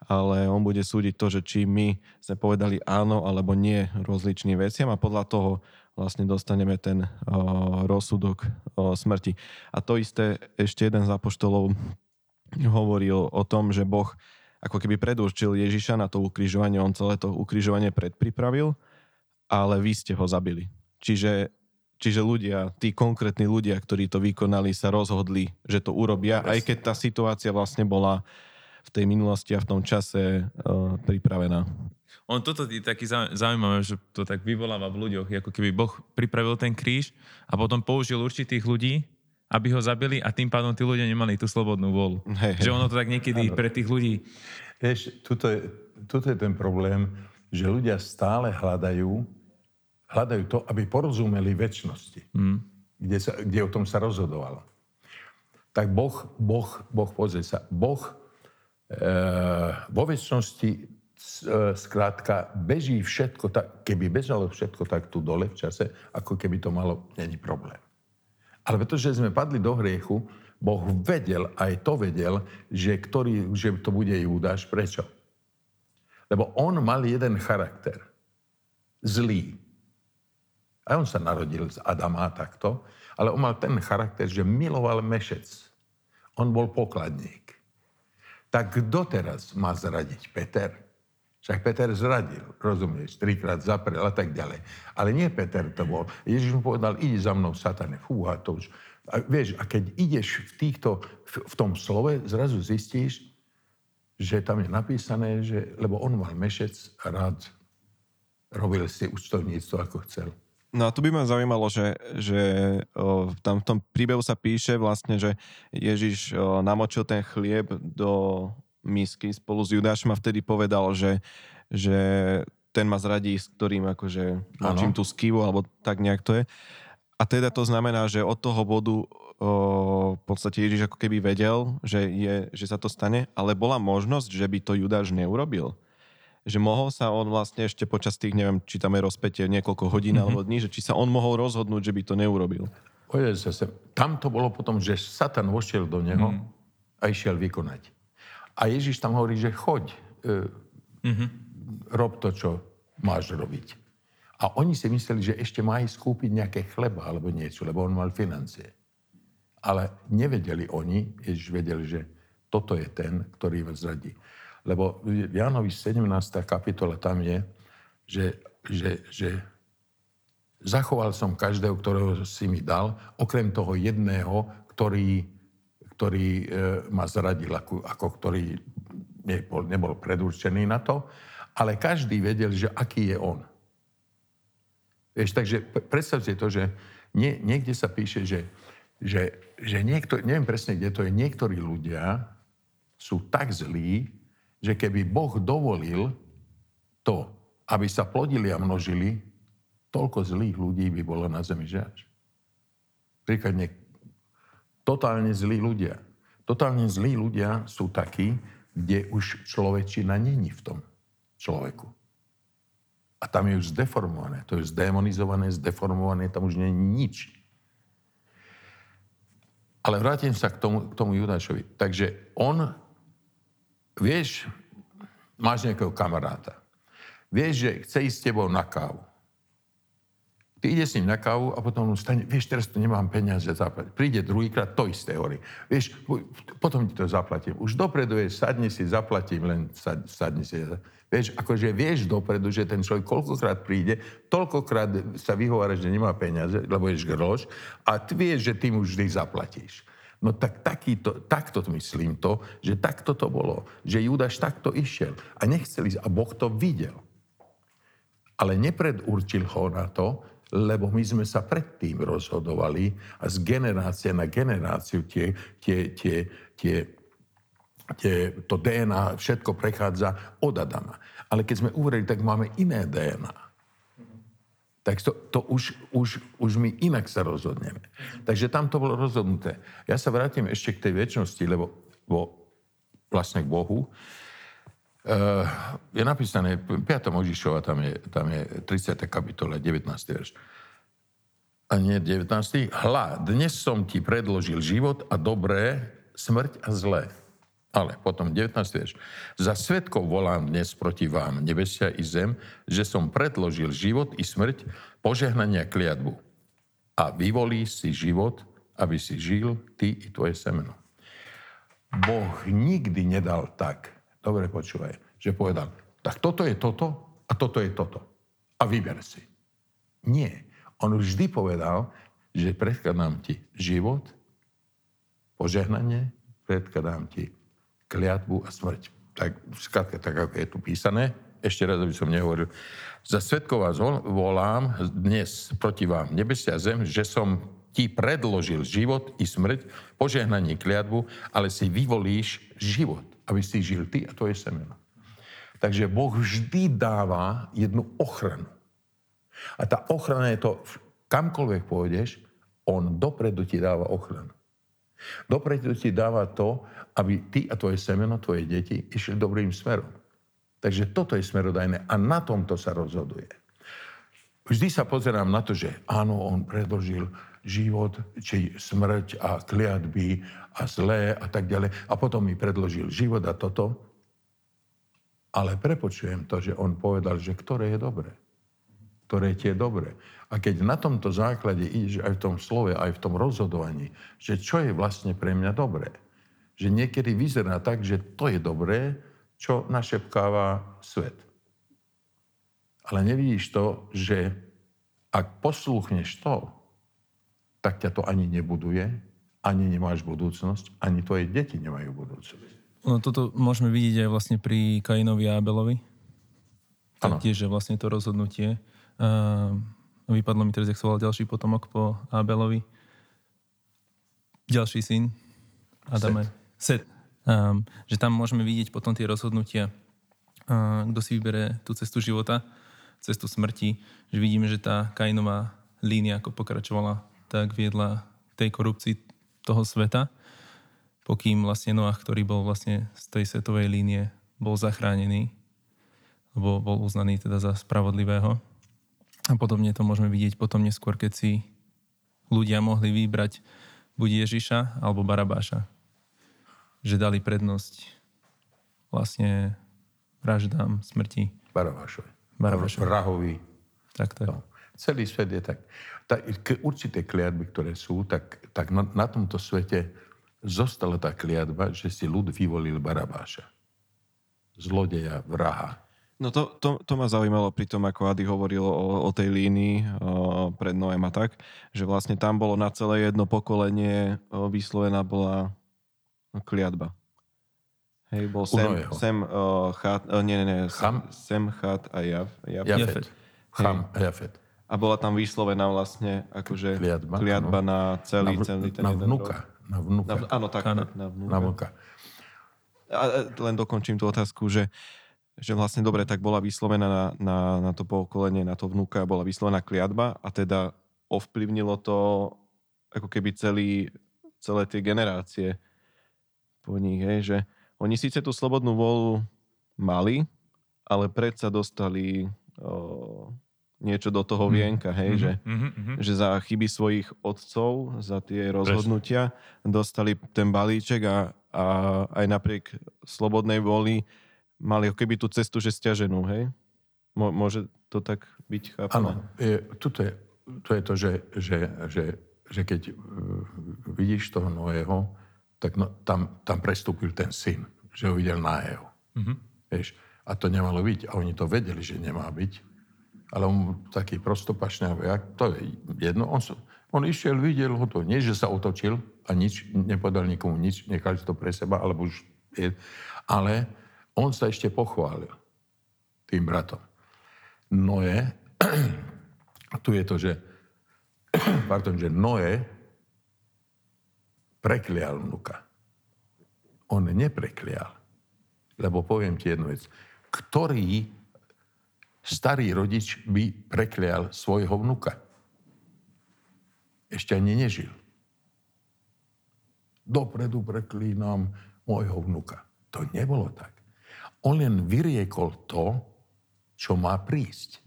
ale on bude súdiť to, že či my sme povedali áno alebo nie rozličným veciam a podľa toho vlastne dostaneme ten uh, rozsudok uh, smrti. A to isté ešte jeden z apoštolov hovoril o tom, že Boh ako keby predurčil Ježiša na to ukrižovanie, on celé to ukrižovanie predpripravil, ale vy ste ho zabili. Čiže, čiže ľudia, tí konkrétni ľudia, ktorí to vykonali, sa rozhodli, že to urobia, aj keď tá situácia vlastne bola v tej minulosti a v tom čase uh, pripravená. On toto je taký zaujímavé, že to tak vyvoláva v ľuďoch, ako keby Boh pripravil ten kríž a potom použil určitých ľudí, aby ho zabili a tým pádom tí ľudia nemali tú slobodnú vôľu. Hey, že ono to tak niekedy ano. pre tých ľudí... Vieš, tuto je, tuto je ten problém, že ľudia stále hľadajú, hľadajú to, aby porozumeli väčšnosti, mm. kde, sa, kde o tom sa rozhodovalo. Tak Boh, Boh, Boh, pozrie sa, Boh e, vo väčšnosti skrátka beží všetko, tak, keby bežalo všetko tak tu dole v čase, ako keby to malo, není problém. Ale pretože sme padli do hriechu, Boh vedel, aj to vedel, že, ktorý, že to bude Júdaš. Prečo? Lebo on mal jeden charakter. Zlý. A on sa narodil z Adama takto, ale on mal ten charakter, že miloval mešec. On bol pokladník. Tak kto teraz má zradiť? Peter? Však Peter zradil, rozumieš, trikrát zaprel a tak ďalej. Ale nie Peter to bol. Ježiš mu povedal, ide za mnou, satane, fúha, to už. A, vieš, a keď ideš v, týchto, v, v tom slove, zrazu zistíš, že tam je napísané, že, lebo on mal mešec rád robil si účtovníctvo, ako chcel. No a tu by ma zaujímalo, že, že o, tam v tom príbehu sa píše vlastne, že Ježiš o, namočil ten chlieb do misky spolu s Judášom a vtedy povedal, že, že ten ma zradí, s ktorým akože načím tú skivu, alebo tak nejak to je. A teda to znamená, že od toho bodu o, v podstate Ježiš ako keby vedel, že, je, že sa to stane, ale bola možnosť, že by to Judáš neurobil. Že mohol sa on vlastne ešte počas tých, neviem, či tam je rozpätie niekoľko hodín mm-hmm. alebo dní, že či sa on mohol rozhodnúť, že by to neurobil. Zase, tam to bolo potom, že Satan vošiel do neho mm. a išiel vykonať. A Ježiš tam hovorí, že choď, mm-hmm. rob to, čo máš robiť. A oni si mysleli, že ešte má ísť kúpiť nejaké chleba alebo niečo, lebo on mal financie. Ale nevedeli oni, Ježiš vedeli, že toto je ten, ktorý vás zradí. Lebo v Jánovi 17. kapitola tam je, že, že, že zachoval som každého, ktorého si mi dal, okrem toho jedného, ktorý, ktorý e, ma zradil, ako, ako ktorý nebol, nebol predurčený na to, ale každý vedel, že aký je on. Vieš, takže predstavte to, že nie, niekde sa píše, že, že, že niekto, neviem presne, kde to je, niektorí ľudia sú tak zlí, že keby Boh dovolil to, aby sa plodili a množili, toľko zlých ľudí by bolo na zemi, že až. Príkladne, totálne zlí ľudia. Totálne zlí ľudia sú takí, kde už človečina není v tom človeku. A tam je už zdeformované, to je zdemonizované, zdeformované, tam už nie je nič. Ale vrátim sa k tomu, k tomu Judášovi. Takže on, vieš, máš nejakého kamaráta. Vieš, že chce ísť s tebou na kávu. Ty ide s ním na kávu a potom on stane, vieš, teraz tu nemám peniaze zaplatiť. Príde druhýkrát, to isté hovorí. Vieš, potom ti to zaplatím. Už dopredu, vieš, sadni si, zaplatím, len sadni si. Vieš, akože vieš dopredu, že ten človek koľkokrát príde, toľkokrát sa vyhovára, že nemá peniaze, lebo je žgrloš, a ty vieš, že ty mu vždy zaplatíš. No tak takýto, takto myslím to, že takto to bolo. Že Judáš takto išiel a nechcel ísť. A Boh to videl. Ale nepredurčil ho na to, lebo my sme sa predtým rozhodovali a z generácie na generáciu tie, tie, tie, tie, tie, to DNA všetko prechádza od Adama. Ale keď sme uverili, tak máme iné DNA. Tak to, to už, už, už my inak sa rozhodneme. Takže tam to bolo rozhodnuté. Ja sa vrátim ešte k tej väčšnosti, lebo bo, vlastne k Bohu. Uh, je napísané, 5. Možišova, tam je, tam je 30. kapitola, 19. verš. A nie 19. Hla, dnes som ti predložil život a dobré, smrť a zlé. Ale potom 19. verš. Za svetkov volám dnes proti vám, nebesia i zem, že som predložil život i smrť, požehnania kliatbu. A vyvolí si život, aby si žil ty i tvoje semeno. Boh nikdy nedal tak, dobre počúvaj, že povedal, tak toto je toto a toto je toto. A vyber si. Nie. On vždy povedal, že predkladám ti život, požehnanie, predkladám ti kliatbu a smrť. Tak, skrátka, tak ako je tu písané, ešte raz, aby som nehovoril. Za svetkov vás volám dnes proti vám, nebesia zem, že som ti predložil život i smrť, požehnanie kliatbu, ale si vyvolíš život aby si žil ty a tvoje semeno. Takže Boh vždy dáva jednu ochranu. A tá ochrana je to, kamkoľvek pôjdeš, on dopredu ti dáva ochranu. Dopredu ti dáva to, aby ty a tvoje semeno, tvoje deti išli dobrým smerom. Takže toto je smerodajné a na tomto sa rozhoduje. Vždy sa pozerám na to, že áno, on predložil život, či smrť a kliatby a zlé a tak ďalej. A potom mi predložil život a toto. Ale prepočujem to, že on povedal, že ktoré je dobré. Ktoré tie je dobré. A keď na tomto základe ideš aj v tom slove, aj v tom rozhodovaní, že čo je vlastne pre mňa dobré. Že niekedy vyzerá tak, že to je dobré, čo našepkáva svet. Ale nevidíš to, že ak poslúchneš to, tak ťa to ani nebuduje, ani nemáš budúcnosť, ani tvoje deti nemajú budúcnosť. No toto môžeme vidieť aj vlastne pri Kainovi a Abelovi. Taktiež, že vlastne to rozhodnutie. Uh, vypadlo mi teraz, jak sa volal ďalší potomok po Abelovi. Ďalší syn Adame. Set. Set. Um, že tam môžeme vidieť potom tie rozhodnutia, uh, kto si vybere tú cestu života, cestu smrti, že vidíme, že tá Kainová línia ako pokračovala tak viedla tej korupcii toho sveta, pokým vlastne Noach, ktorý bol vlastne z tej svetovej línie, bol zachránený, lebo bol uznaný teda za spravodlivého. A podobne to môžeme vidieť potom neskôr, keď si ľudia mohli vybrať buď Ježiša alebo Barabáša. Že dali prednosť vlastne vraždám, smrti. Barabášovi. Barabášovi. Vrahovi. Tak, tak. No. Celý svet je tak. Tá určité kliatby, ktoré sú, tak, tak na, na tomto svete zostala tá kliatba, že si ľud vyvolil Barabáša. Zlodeja, vraha. No to, to, to ma zaujímalo pri tom, ako Ady hovoril o, o tej línii o, pred Noem a tak, že vlastne tam bolo na celé jedno pokolenie o, vyslovená bola kliatba. Hej, bol Sem, Sem uh, Chat, uh, nie, nie, nie, Cham? Sem, Chat a Jav. Jav. Jafet. Cham a Jafet. A bola tam vyslovená vlastne akože kliatba, kliatba no. na celý, na, celý ten na vnuka. Na vnuka. Na, áno, tak, na, na vnuka. Na vnuka. A len dokončím tú otázku, že že vlastne dobre, tak bola vyslovená na, na, na to pokolenie, na to vnúka, bola vyslovená kliatba a teda ovplyvnilo to ako keby celý, celé tie generácie po nich, hej, že oni síce tú slobodnú volu mali, ale predsa dostali o, niečo do toho mhm. vienka, hej, mm-hmm, že, mm-hmm. že za chyby svojich otcov, za tie rozhodnutia dostali ten balíček a, a aj napriek slobodnej voli mali keby tú cestu, že stiaženú, hej? Môže to tak byť chápané? Áno, je, tuto je, to je to, že, že, že, že keď uh, vidíš toho Noého, tak no, tam, tam prestúpil ten syn, že ho videl na jeho. Mm-hmm. Vieš, a to nemalo byť. A oni to vedeli, že nemá byť. Ale on taký prostopašný, jak, to je jedno. On, on išiel, videl ho to. Nie, že sa otočil a nič, nepovedal nikomu nič, nechal to pre seba, alebo už je, ale on sa ešte pochválil tým bratom. Noé, tu je to, že, pardon, že Noé preklial vnuka. On nepreklial. Lebo poviem ti jednu vec. Ktorý starý rodič by preklial svojho vnuka? Ešte ani nežil. Dopredu preklínam môjho vnuka. To nebolo tak. On len vyriekol to, čo má prísť.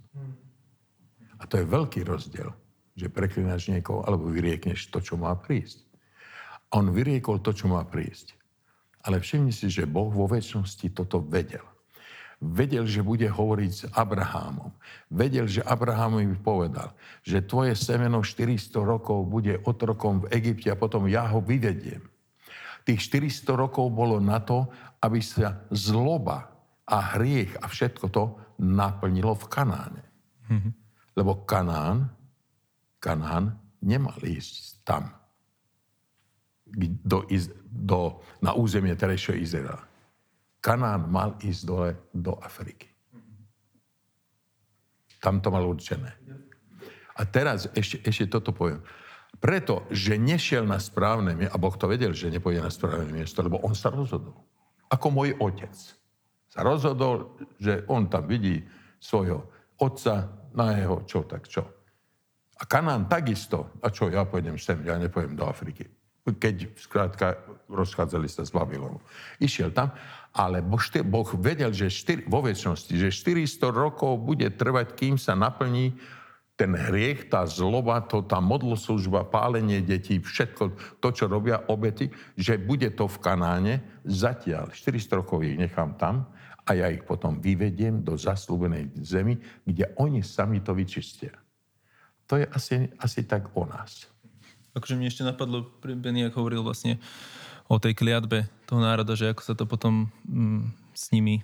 A to je veľký rozdiel, že preklinaš niekoho, alebo vyriekneš to, čo má prísť. On vyriekol to, čo má prísť. Ale všimni si, že Boh vo väčšnosti toto vedel. Vedel, že bude hovoriť s Abrahámom. Vedel, že Abraham mi povedal, že tvoje semeno 400 rokov bude otrokom v Egypte a potom ja ho vyvediem. Tých 400 rokov bolo na to, aby sa zloba a hriech a všetko to naplnilo v Kanáne. Mm-hmm. Lebo Kanán, Kanán nemal ísť tam, do, do, na územie terejšieho Izraela. Kanán mal ísť dole do Afriky. Tam to mal určené. A teraz ešte, ešte toto poviem. Preto, že nešiel na správne miesto, a Boh to vedel, že nepôjde na správne miesto, lebo on sa rozhodol. Ako môj otec sa rozhodol, že on tam vidí svojho otca na jeho čo tak čo. A Kanán takisto, a čo, ja pôjdem sem, ja nepôjdem do Afriky. Keď skrátka rozchádzali sa z Babylonu. Išiel tam, ale boh, boh vedel, že štyri, vo väčšnosti, že 400 rokov bude trvať, kým sa naplní ten hriech, tá zloba, to, tá modloslužba, pálenie detí, všetko to, čo robia obety, že bude to v Kanáne, zatiaľ 400 rokov ich nechám tam a ja ich potom vyvediem do zaslúbenej zemi, kde oni sami to vyčistia. To je asi, asi tak o nás. Akože mi ešte napadlo, Benny, ako hovoril vlastne o tej kliatbe toho národa, že ako sa to potom mm, s nimi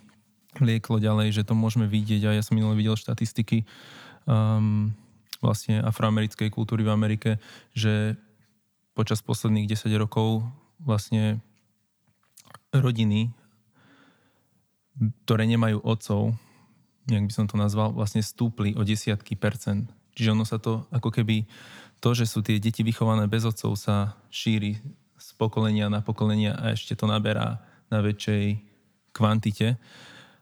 lieklo ďalej, že to môžeme vidieť a ja som minulé videl štatistiky um, vlastne afroamerickej kultúry v Amerike, že počas posledných 10 rokov vlastne rodiny, ktoré nemajú otcov, nejak by som to nazval, vlastne stúpli o desiatky percent. Čiže ono sa to, ako keby to, že sú tie deti vychované bez otcov, sa šíri pokolenia na pokolenia a ešte to naberá na väčšej kvantite.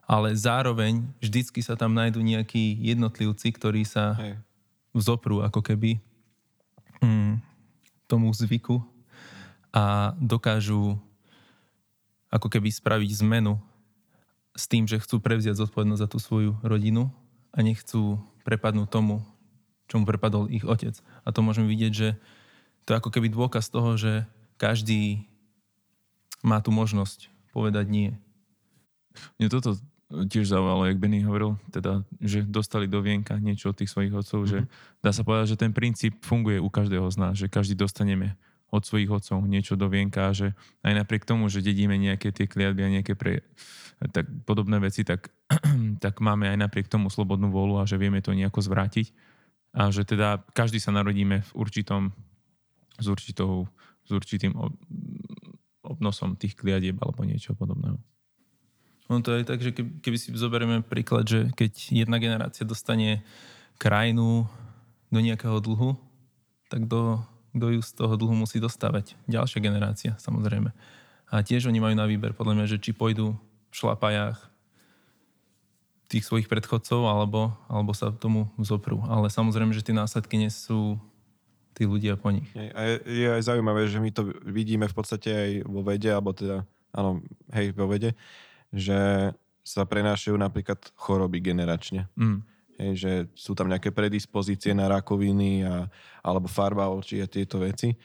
Ale zároveň vždycky sa tam nájdú nejakí jednotlivci, ktorí sa Hej vzoprú ako keby mm, tomu zvyku a dokážu ako keby spraviť zmenu s tým, že chcú prevziať zodpovednosť za tú svoju rodinu a nechcú prepadnúť tomu, čomu prepadol ich otec. A to môžeme vidieť, že to je ako keby dôkaz toho, že každý má tú možnosť povedať nie. Mne toto tiež zaujalo, jak Benny hovoril, teda, že dostali do vienka niečo od tých svojich otcov, mm-hmm. že mhm. dá sa povedať, že ten princíp funguje u každého z nás, že každý dostaneme od svojich otcov niečo do vienka, že aj napriek tomu, že dedíme nejaké tie kliatby a nejaké pre, tak podobné veci, tak, tak máme aj napriek tomu slobodnú vôľu a že vieme to nejako zvrátiť. A že teda každý sa narodíme v určitom, s, určitou, s určitým obnosom tých kliadieb alebo niečo podobného. No to je tak, že keby, si zoberieme príklad, že keď jedna generácia dostane krajinu do nejakého dlhu, tak do, kto ju z toho dlhu musí dostávať? Ďalšia generácia, samozrejme. A tiež oni majú na výber, podľa mňa, že či pôjdu v šlapajách tých svojich predchodcov, alebo, alebo sa tomu zoprú. Ale samozrejme, že tie následky nie sú tí ľudia po nich. A je, je aj zaujímavé, že my to vidíme v podstate aj vo vede, alebo teda, áno, hej, vo vede, že sa prenášajú napríklad choroby generačne. Mm. Hej, že sú tam nejaké predispozície na rakoviny a, alebo farba očí a tieto veci.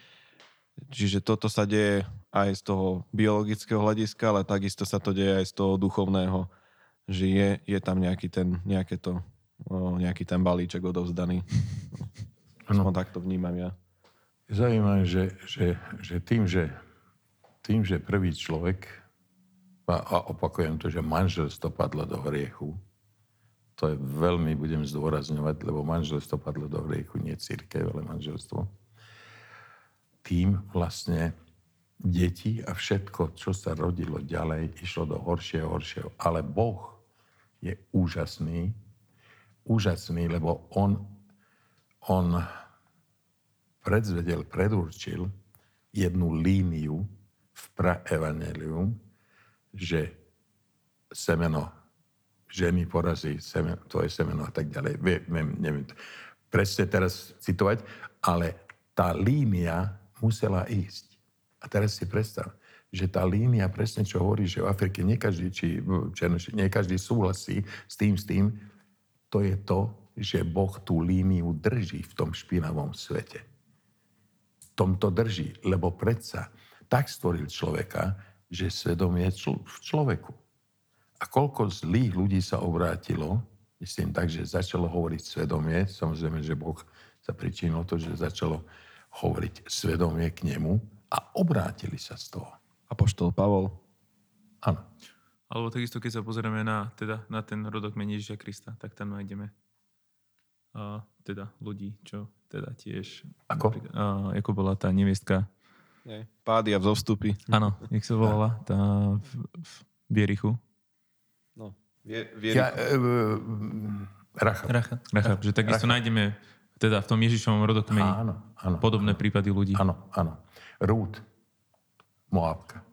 Čiže toto sa deje aj z toho biologického hľadiska, ale takisto sa to deje aj z toho duchovného, že je, je tam nejaký ten, nejaké to, nejaký ten balíček odovzdaný. Ano. tak to vnímam ja. Zaujímavé, že, že, že, tým, že tým, že prvý človek a opakujem to, že manželstvo padlo do hriechu, to je veľmi, budem zdôrazňovať, lebo manželstvo padlo do hriechu, nie církev, ale manželstvo. Tým vlastne deti a všetko, čo sa rodilo ďalej, išlo do horšieho, horšieho. Ale Boh je úžasný, úžasný, lebo On, on predzvedel, predurčil jednu líniu v praevanelium, že semeno ženy porazí semeno, je semeno a tak ďalej. Viem, neviem presne teraz citovať, ale tá línia musela ísť. A teraz si predstav, že tá línia presne čo hovorí, že v Afrike nie každý, či Černoši, nie každý súhlasí s tým, s tým, to je to, že Boh tú líniu drží v tom špinavom svete. V tom to drží, lebo predsa tak stvoril človeka, že svedomie je čl- v človeku. A koľko zlých ľudí sa obrátilo, myslím tak, že začalo hovoriť svedomie, samozrejme, že Boh sa pričinil to, že začalo hovoriť svedomie k nemu a obrátili sa z toho. Apoštol Pavol. Áno. Alebo takisto, keď sa pozrieme na, teda, na ten rodok Ježiša Krista, tak tam nájdeme teda ľudí, čo teda tiež... Ako? A, ako bola tá neviestka nie. Pády a vzostupy. Áno, jak sa volala tá v, v Vierichu. No, vie, Vierichu. Ja, e, e, Racha. Racha. Racha. Že takisto Racha. nájdeme teda v tom Ježišovom rodokmeni áno, áno, podobné áno. prípady ľudí. Áno, áno. Rút. Moabka.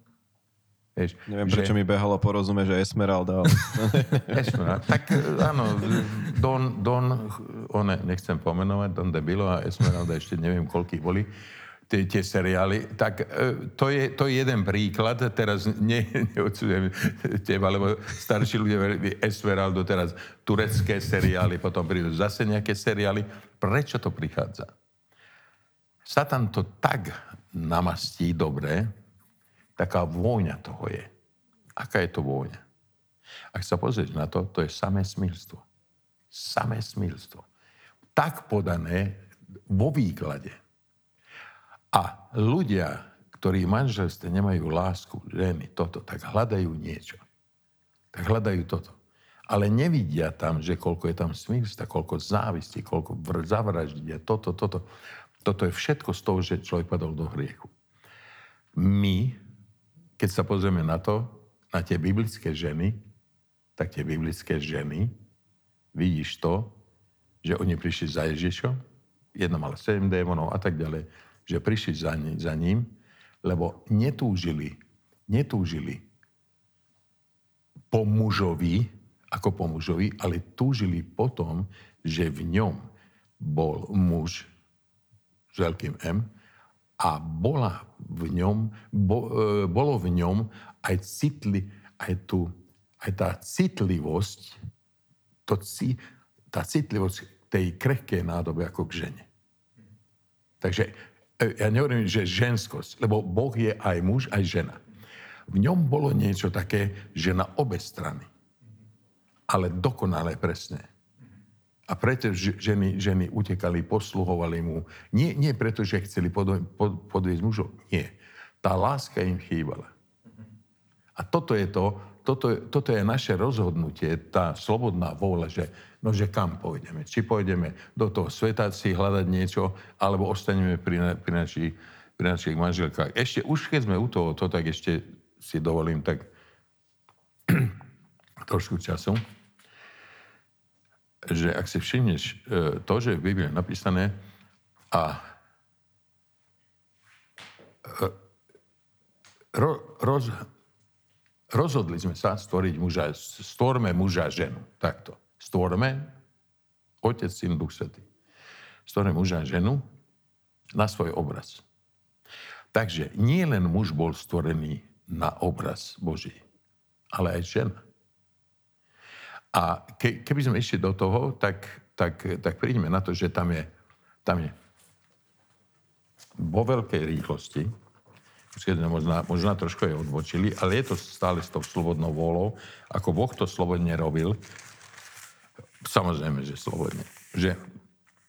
Vieš, Neviem, že... prečo mi behalo porozumie, že Esmeralda. Ale... Esmeralda. Tak áno, Don, Don, one, nechcem pomenovať, Don Debilo a Esmeralda ešte neviem, koľkých boli tie, tie seriály, tak e, to je, to je jeden príklad. Teraz ne, neodsudujem teba, lebo starší ľudia Esmeraldo, teraz turecké seriály, potom prídu zase nejaké seriály. Prečo to prichádza? Satan to tak namastí dobre, taká vôňa toho je. Aká je to vôňa? Ak sa pozrieš na to, to je samé smilstvo. Samé smilstvo. Tak podané vo výklade a ľudia, ktorí v manželstve nemajú lásku, ženy, toto, tak hľadajú niečo. Tak hľadajú toto. Ale nevidia tam, že koľko je tam smilstva, koľko závisti, koľko zavraždia, toto, toto. Toto je všetko z toho, že človek padol do hriechu. My, keď sa pozrieme na to, na tie biblické ženy, tak tie biblické ženy, vidíš to, že oni prišli za Ježišom, jedna mala 7 démonov a tak ďalej že prišli za, za ním, lebo netúžili, netúžili po mužovi, ako po mužovi, ale túžili potom, že v ňom bol muž s veľkým M a bola v ňom, bo, e, bolo v ňom aj, citli, aj, tu, aj tá citlivosť, to, tá citlivosť tej krehkej nádoby ako k žene. Takže e, ja nehovorím, že ženskosť, lebo Boh je aj muž, aj žena. V ňom bolo niečo také, že na obe strany. Ale dokonale presne. A preto ženy, ženy utekali, posluhovali mu. Nie, nie preto, že chceli pod, pod, mužov. Nie. Tá láska im chýbala. A toto je to, toto, toto je naše rozhodnutie, tá slobodná vôľa, že, no, že kam pôjdeme. Či pôjdeme do toho sveta si hľadať niečo, alebo ostaneme pri, pri, naši, pri našich manželkách. Ešte, už keď sme u toho, to tak ešte si dovolím tak trošku času že ak si všimneš e, to, že v Biblii je napísané a e, ro, roz, rozhodli sme sa stvoriť muža, stvorme muža ženu. Takto. Stvorme, Otec, Syn, Duch Svetý. Stvorme muža a ženu na svoj obraz. Takže nie len muž bol stvorený na obraz Boží, ale aj žena. A ke, keby sme išli do toho, tak, tak, tak prídeme na to, že tam je, tam je vo veľkej rýchlosti, možno, možno trošku je odbočili, ale je to stále s tou slobodnou vôľou, ako Boh to slobodne robil. Samozrejme, že slobodne. Že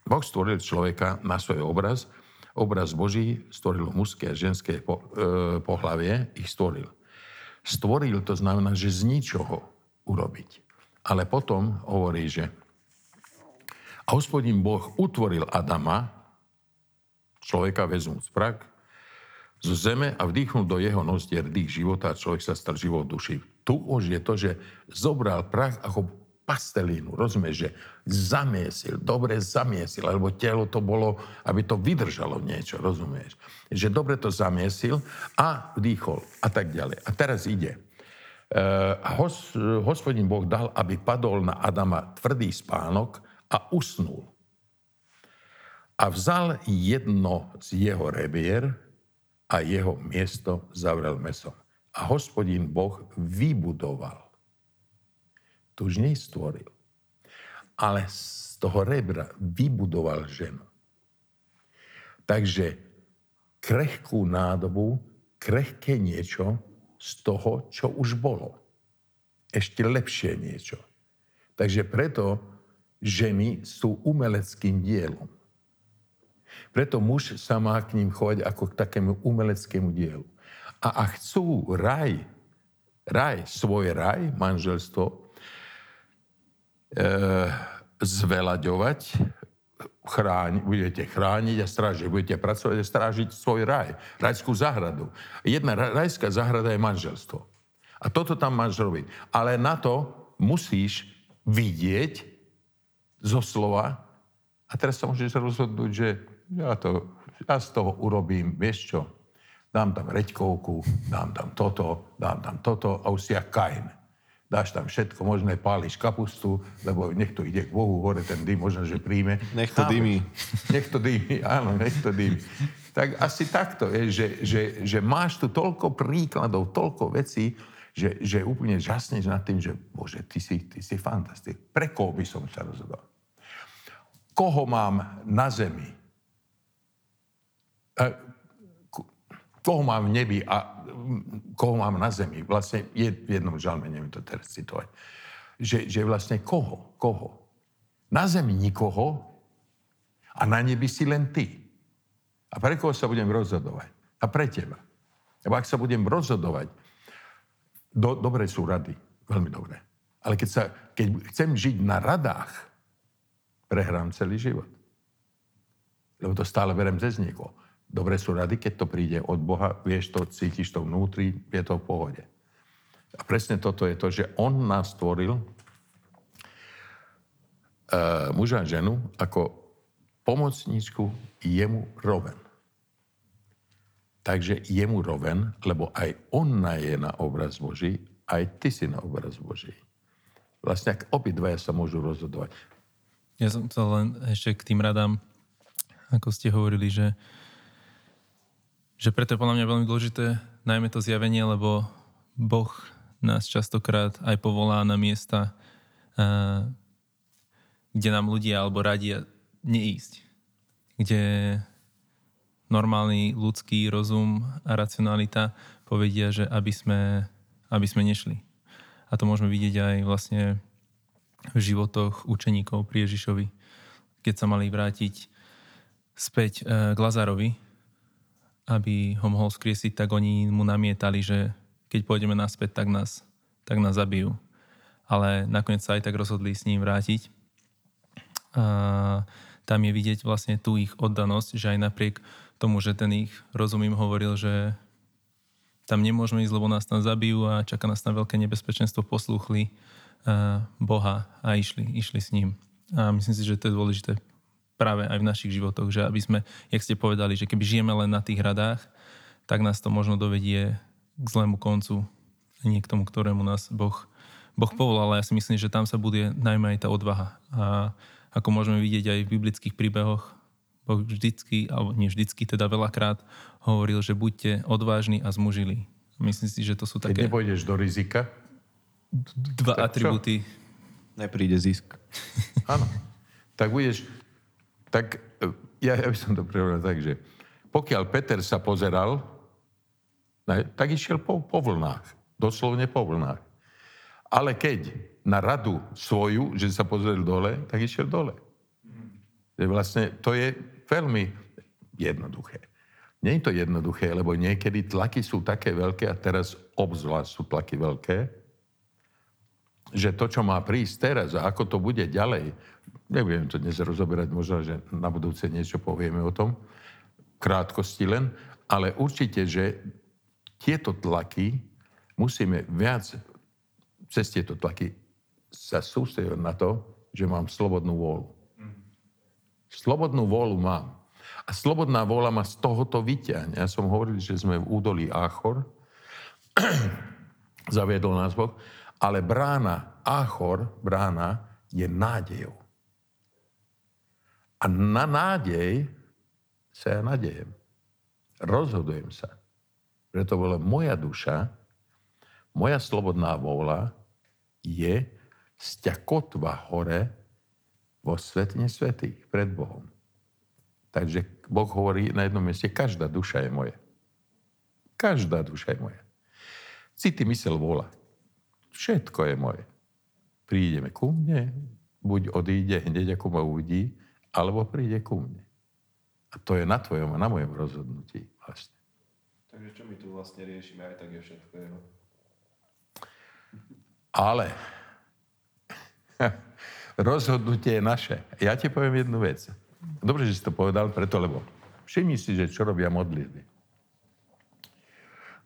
Boh stvoril človeka na svoj obraz, obraz Boží stvoril mužské a ženské po, e, pohlavie, ich stvoril. Stvoril to znamená, že z ničoho urobiť. Ale potom hovorí, že a hospodín Boh utvoril Adama, človeka vezmúc prak, zo zeme a vdýchnul do jeho nostier dých života a človek sa stal život duši. Tu už je to, že zobral prach ako pastelínu, rozumieš, že zamiesil, dobre zamiesil, lebo telo to bolo, aby to vydržalo niečo, rozumieš. Že dobre to zamiesil a vdýchol a tak ďalej. A teraz ide. Eh, hos, hospodin Boh dal, aby padol na Adama tvrdý spánok a usnul. A vzal jedno z jeho rebier a jeho miesto zavrel mesom. A hospodin Boh vybudoval. Tu už nestvoril. Ale z toho rebra vybudoval ženu. Takže krehkú nádobu, krehké niečo, z toho, čo už bolo. Ešte lepšie niečo. Takže preto ženy sú umeleckým dielom. Preto muž sa má k ním chovať ako k takému umeleckému dielu. A ak chcú raj, raj, svoj raj, manželstvo, e, zvelaďovať, chráň, budete chrániť a strážiť, budete pracovať a strážiť svoj raj, rajskú záhradu. Jedna rajská záhrada je manželstvo. A toto tam máš robiť. Ale na to musíš vidieť zo slova a teraz sa môžeš rozhodnúť, že ja, to, ja z toho urobím, vieš čo, dám tam reďkovku, dám tam toto, dám tam toto a už si ja Kain dáš tam všetko možné, páliš kapustu, lebo nech to ide k Bohu, hore ten dym možno, že príjme. Nech to dymí. Nech to dymí, áno, nech to dymí. Tak asi takto je, že, že, že máš tu toľko príkladov, toľko vecí, že, že úplne žasneš nad tým, že bože, ty si, ty si fantastik. Pre koho by som sa rozhodol? Koho mám na zemi? E, koho mám v nebi a koho mám na zemi. Vlastne je v jednom žalme, neviem to teraz citovať. Že, že vlastne koho? Koho? Na zemi nikoho a na nebi si len ty. A pre koho sa budem rozhodovať? A pre teba. Lebo ak sa budem rozhodovať, do, dobré sú rady, veľmi dobré. Ale keď, sa, keď chcem žiť na radách, prehrám celý život. Lebo to stále berem cez niekoho. Dobre sú rady, keď to príde od Boha, vieš to, cítiš to vnútri, je to v pohode. A presne toto je to, že On nás stvoril uh, muža a ženu ako pomocníčku jemu roven. Takže jemu roven, lebo aj on je na obraz Boží, aj ty si na obraz Boží. Vlastne ak obidvaja sa môžu rozhodovať. Ja som chcel len ešte k tým radám, ako ste hovorili, že že preto je podľa mňa veľmi dôležité najmä to zjavenie, lebo Boh nás častokrát aj povolá na miesta, uh, kde nám ľudia alebo radia neísť. Kde normálny ľudský rozum a racionalita povedia, že aby sme, aby sme nešli. A to môžeme vidieť aj vlastne v životoch učeníkov pri Ježišovi, keď sa mali vrátiť späť k Lazárovi, aby ho mohol skriesiť, tak oni mu namietali, že keď pôjdeme naspäť, tak nás, tak nás zabijú. Ale nakoniec sa aj tak rozhodli s ním vrátiť. A tam je vidieť vlastne tú ich oddanosť, že aj napriek tomu, že ten ich rozum hovoril, že tam nemôžeme ísť, lebo nás tam zabijú a čaká nás tam veľké nebezpečenstvo, poslúchli Boha a išli, išli s ním. A myslím si, že to je dôležité práve aj v našich životoch, že aby sme, jak ste povedali, že keby žijeme len na tých radách, tak nás to možno dovedie k zlému koncu, nie k tomu, ktorému nás Boh, boh povolal. Ale ja si myslím, že tam sa bude najmä aj tá odvaha. A ako môžeme vidieť aj v biblických príbehoch, Boh vždycky, alebo nie vždycky, teda veľakrát hovoril, že buďte odvážni a zmužili. Myslím si, že to sú také... Keď nepôjdeš do rizika? Dva atributy. Nepríde zisk. Áno. Tak budeš tak e, ja, ja by som to prehovoril tak, že pokiaľ Peter sa pozeral, tak išiel po, po vlnách. Doslovne po vlnách. Ale keď na radu svoju, že sa pozrel dole, tak išiel dole. Vlastne to je veľmi jednoduché. Nie je to jednoduché, lebo niekedy tlaky sú také veľké a teraz obzvlášť sú tlaky veľké, že to, čo má prísť teraz a ako to bude ďalej, Nebudem to dnes rozoberať, možno, že na budúce niečo povieme o tom, krátkosti len, ale určite, že tieto tlaky musíme viac cez tieto tlaky sa sústrediť na to, že mám slobodnú vôľu. Slobodnú vôľu mám. A slobodná vôľa ma z tohoto vyťahne. Ja som hovoril, že sme v údolí Áchor, zaviedol nás Boh, ale brána Áchor, brána, je nádejou. A na nádej sa ja nadejem. Rozhodujem sa. Preto bola moja duša, moja slobodná vôľa je sťakotva hore vo svetne svetých pred Bohom. Takže Boh hovorí na jednom mieste, každá duša je moja. Každá duša je moja. City, mysel, vôľa. Všetko je moje. Prídeme ku mne, buď odíde hneď, ako ma uvidí, alebo príde ku mne. A to je na tvojom a na mojom rozhodnutí vlastne. Takže čo my tu vlastne riešime, aj tak je všetko jeho. Ale rozhodnutie je naše. Ja ti poviem jednu vec. Dobre, že si to povedal preto, lebo všimni si, že čo robia modlitby.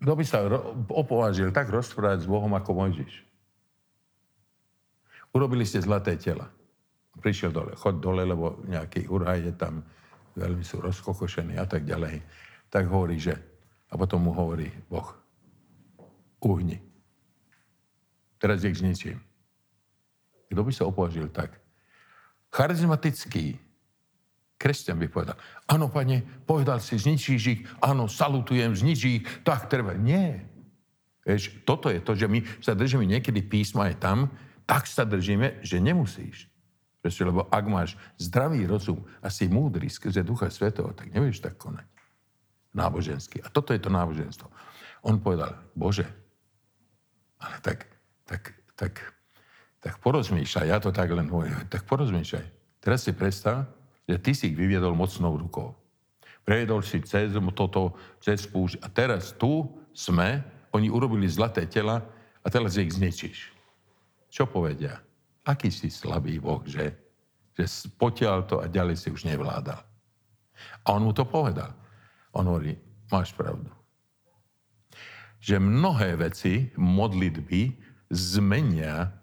Kto by sa opovážil tak rozprávať s Bohom ako Mojžiš? Urobili ste zlaté tela prišiel dole, chod dole, lebo nejaký uraj je tam, veľmi sú rozkokošení a tak ďalej. Tak hovorí, že, a potom mu hovorí Boh, uhni. Teraz ich zničím. Kto by sa opovažil tak? Charizmatický kresťan by povedal, áno, pane, povedal si, zničíš ich, áno, salutujem, zničí ich, tak treba. Nie. Vieš, toto je to, že my sa držíme niekedy písma je tam, tak sa držíme, že nemusíš. Prečo? Lebo ak máš zdravý rozum a si múdry skrze Ducha Svetého, tak nevieš tak konať. Nábožensky. A toto je to náboženstvo. On povedal, Bože, ale tak, tak, tak, tak porozmýšľaj, ja to tak len hovorím, tak porozmýšľaj. Teraz si predstav, že ty si ich vyviedol mocnou rukou. Prejedol si cez toto, cez púšť a teraz tu sme, oni urobili zlaté tela a teraz ich zničíš. Čo povedia? Aký si slabý Boh, že, že potiaľ to a ďalej si už nevládal. A on mu to povedal. On hovorí, máš pravdu. Že mnohé veci, modlitby zmenia,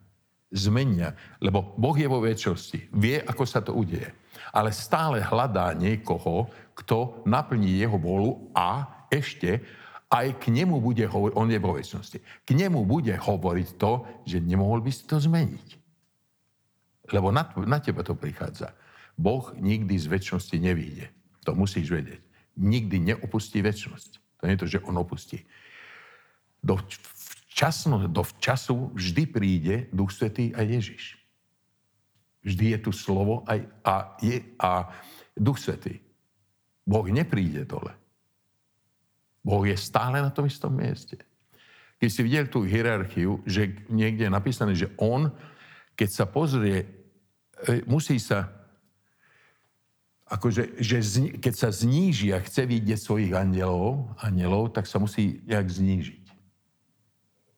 zmenia, lebo Boh je vo väčšnosti, vie, ako sa to udeje. Ale stále hľadá niekoho, kto naplní jeho volu a ešte aj k nemu bude hovoriť, on je vo väčšnosti, k nemu bude hovoriť to, že nemohol by si to zmeniť. Lebo na, na teba to prichádza. Boh nikdy z väčšnosti nevíde. To musíš vedieť. nikdy neopustí väčšnosť. To nie je to, že on opustí. Do, včasno, do času vždy príde Duch Svetý a Ježiš. Vždy je tu slovo aj, a, je, a Duch Svetý. Boh nepríde dole. Boh je stále na tom istom mieste. Keď si videl tú hierarchiu, že niekde je napísané, že on, keď sa pozrie, musí sa, akože, že zni, keď sa zníži a chce vidieť svojich andelov, andelov, tak sa musí nejak znížiť.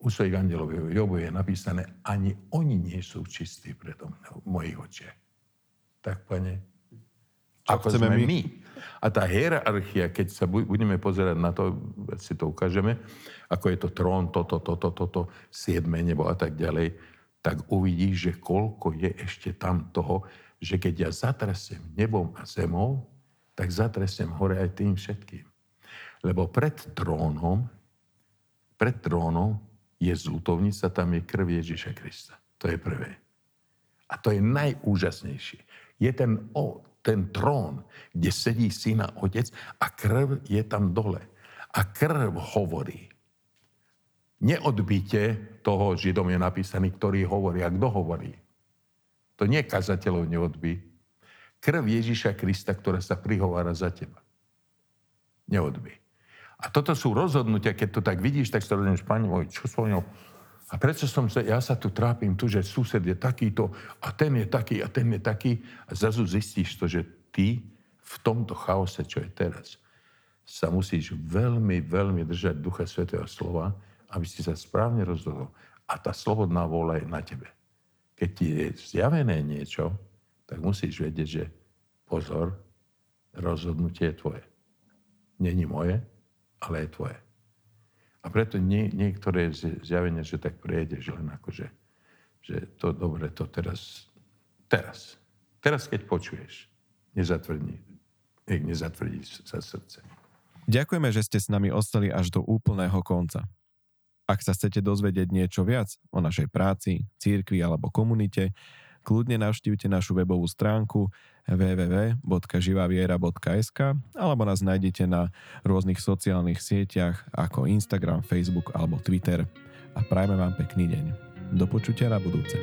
U svojich andelov Jobu je napísané, ani oni nie sú čistí predo mnou, v mojich očiach. Tak, pane, Čo ako chceme sme my? my. A tá hierarchia, keď sa bu- budeme pozerať na to, si to ukážeme, ako je to trón, toto, toto, toto, siedme nebo a tak ďalej, tak uvidíš, že koľko je ešte tam toho, že keď ja zatresem nebom a zemou, tak zatresem hore aj tým všetkým. Lebo pred trónom, pred trónom je zlutovnica, tam je krv Ježiša Krista. To je prvé. A to je najúžasnejšie. Je ten, o, ten trón, kde sedí syn a otec a krv je tam dole. A krv hovorí. Neodbite toho Židom je napísaný, ktorý hovorí. A kto hovorí? To nie kazateľov neodbí. Krv Ježiša Krista, ktorá sa prihovára za teba. Neodbí. A toto sú rozhodnutia, keď to tak vidíš, tak sa rozhodneš, pani môj, čo som ňou? A prečo som sa, ja sa tu trápim tu, že sused je takýto a ten je taký a ten je taký a zrazu zistíš to, že ty v tomto chaose, čo je teraz, sa musíš veľmi, veľmi držať Ducha Svetého slova, aby si sa správne rozhodol. A tá slobodná vôľa je na tebe. Keď ti je zjavené niečo, tak musíš vedieť, že pozor, rozhodnutie je tvoje. Není moje, ale je tvoje. A preto nie, niektoré zjavenie, že tak prejde, že len akože, že to dobre, to teraz, teraz, teraz keď počuješ, nezatvrdni, nezatvrdí sa srdce. Ďakujeme, že ste s nami ostali až do úplného konca. Ak sa chcete dozvedieť niečo viac o našej práci, církvi alebo komunite, kľudne navštívte našu webovú stránku www.živaviera.sk alebo nás nájdete na rôznych sociálnych sieťach ako Instagram, Facebook alebo Twitter. A prajme vám pekný deň. Do počutia na budúce.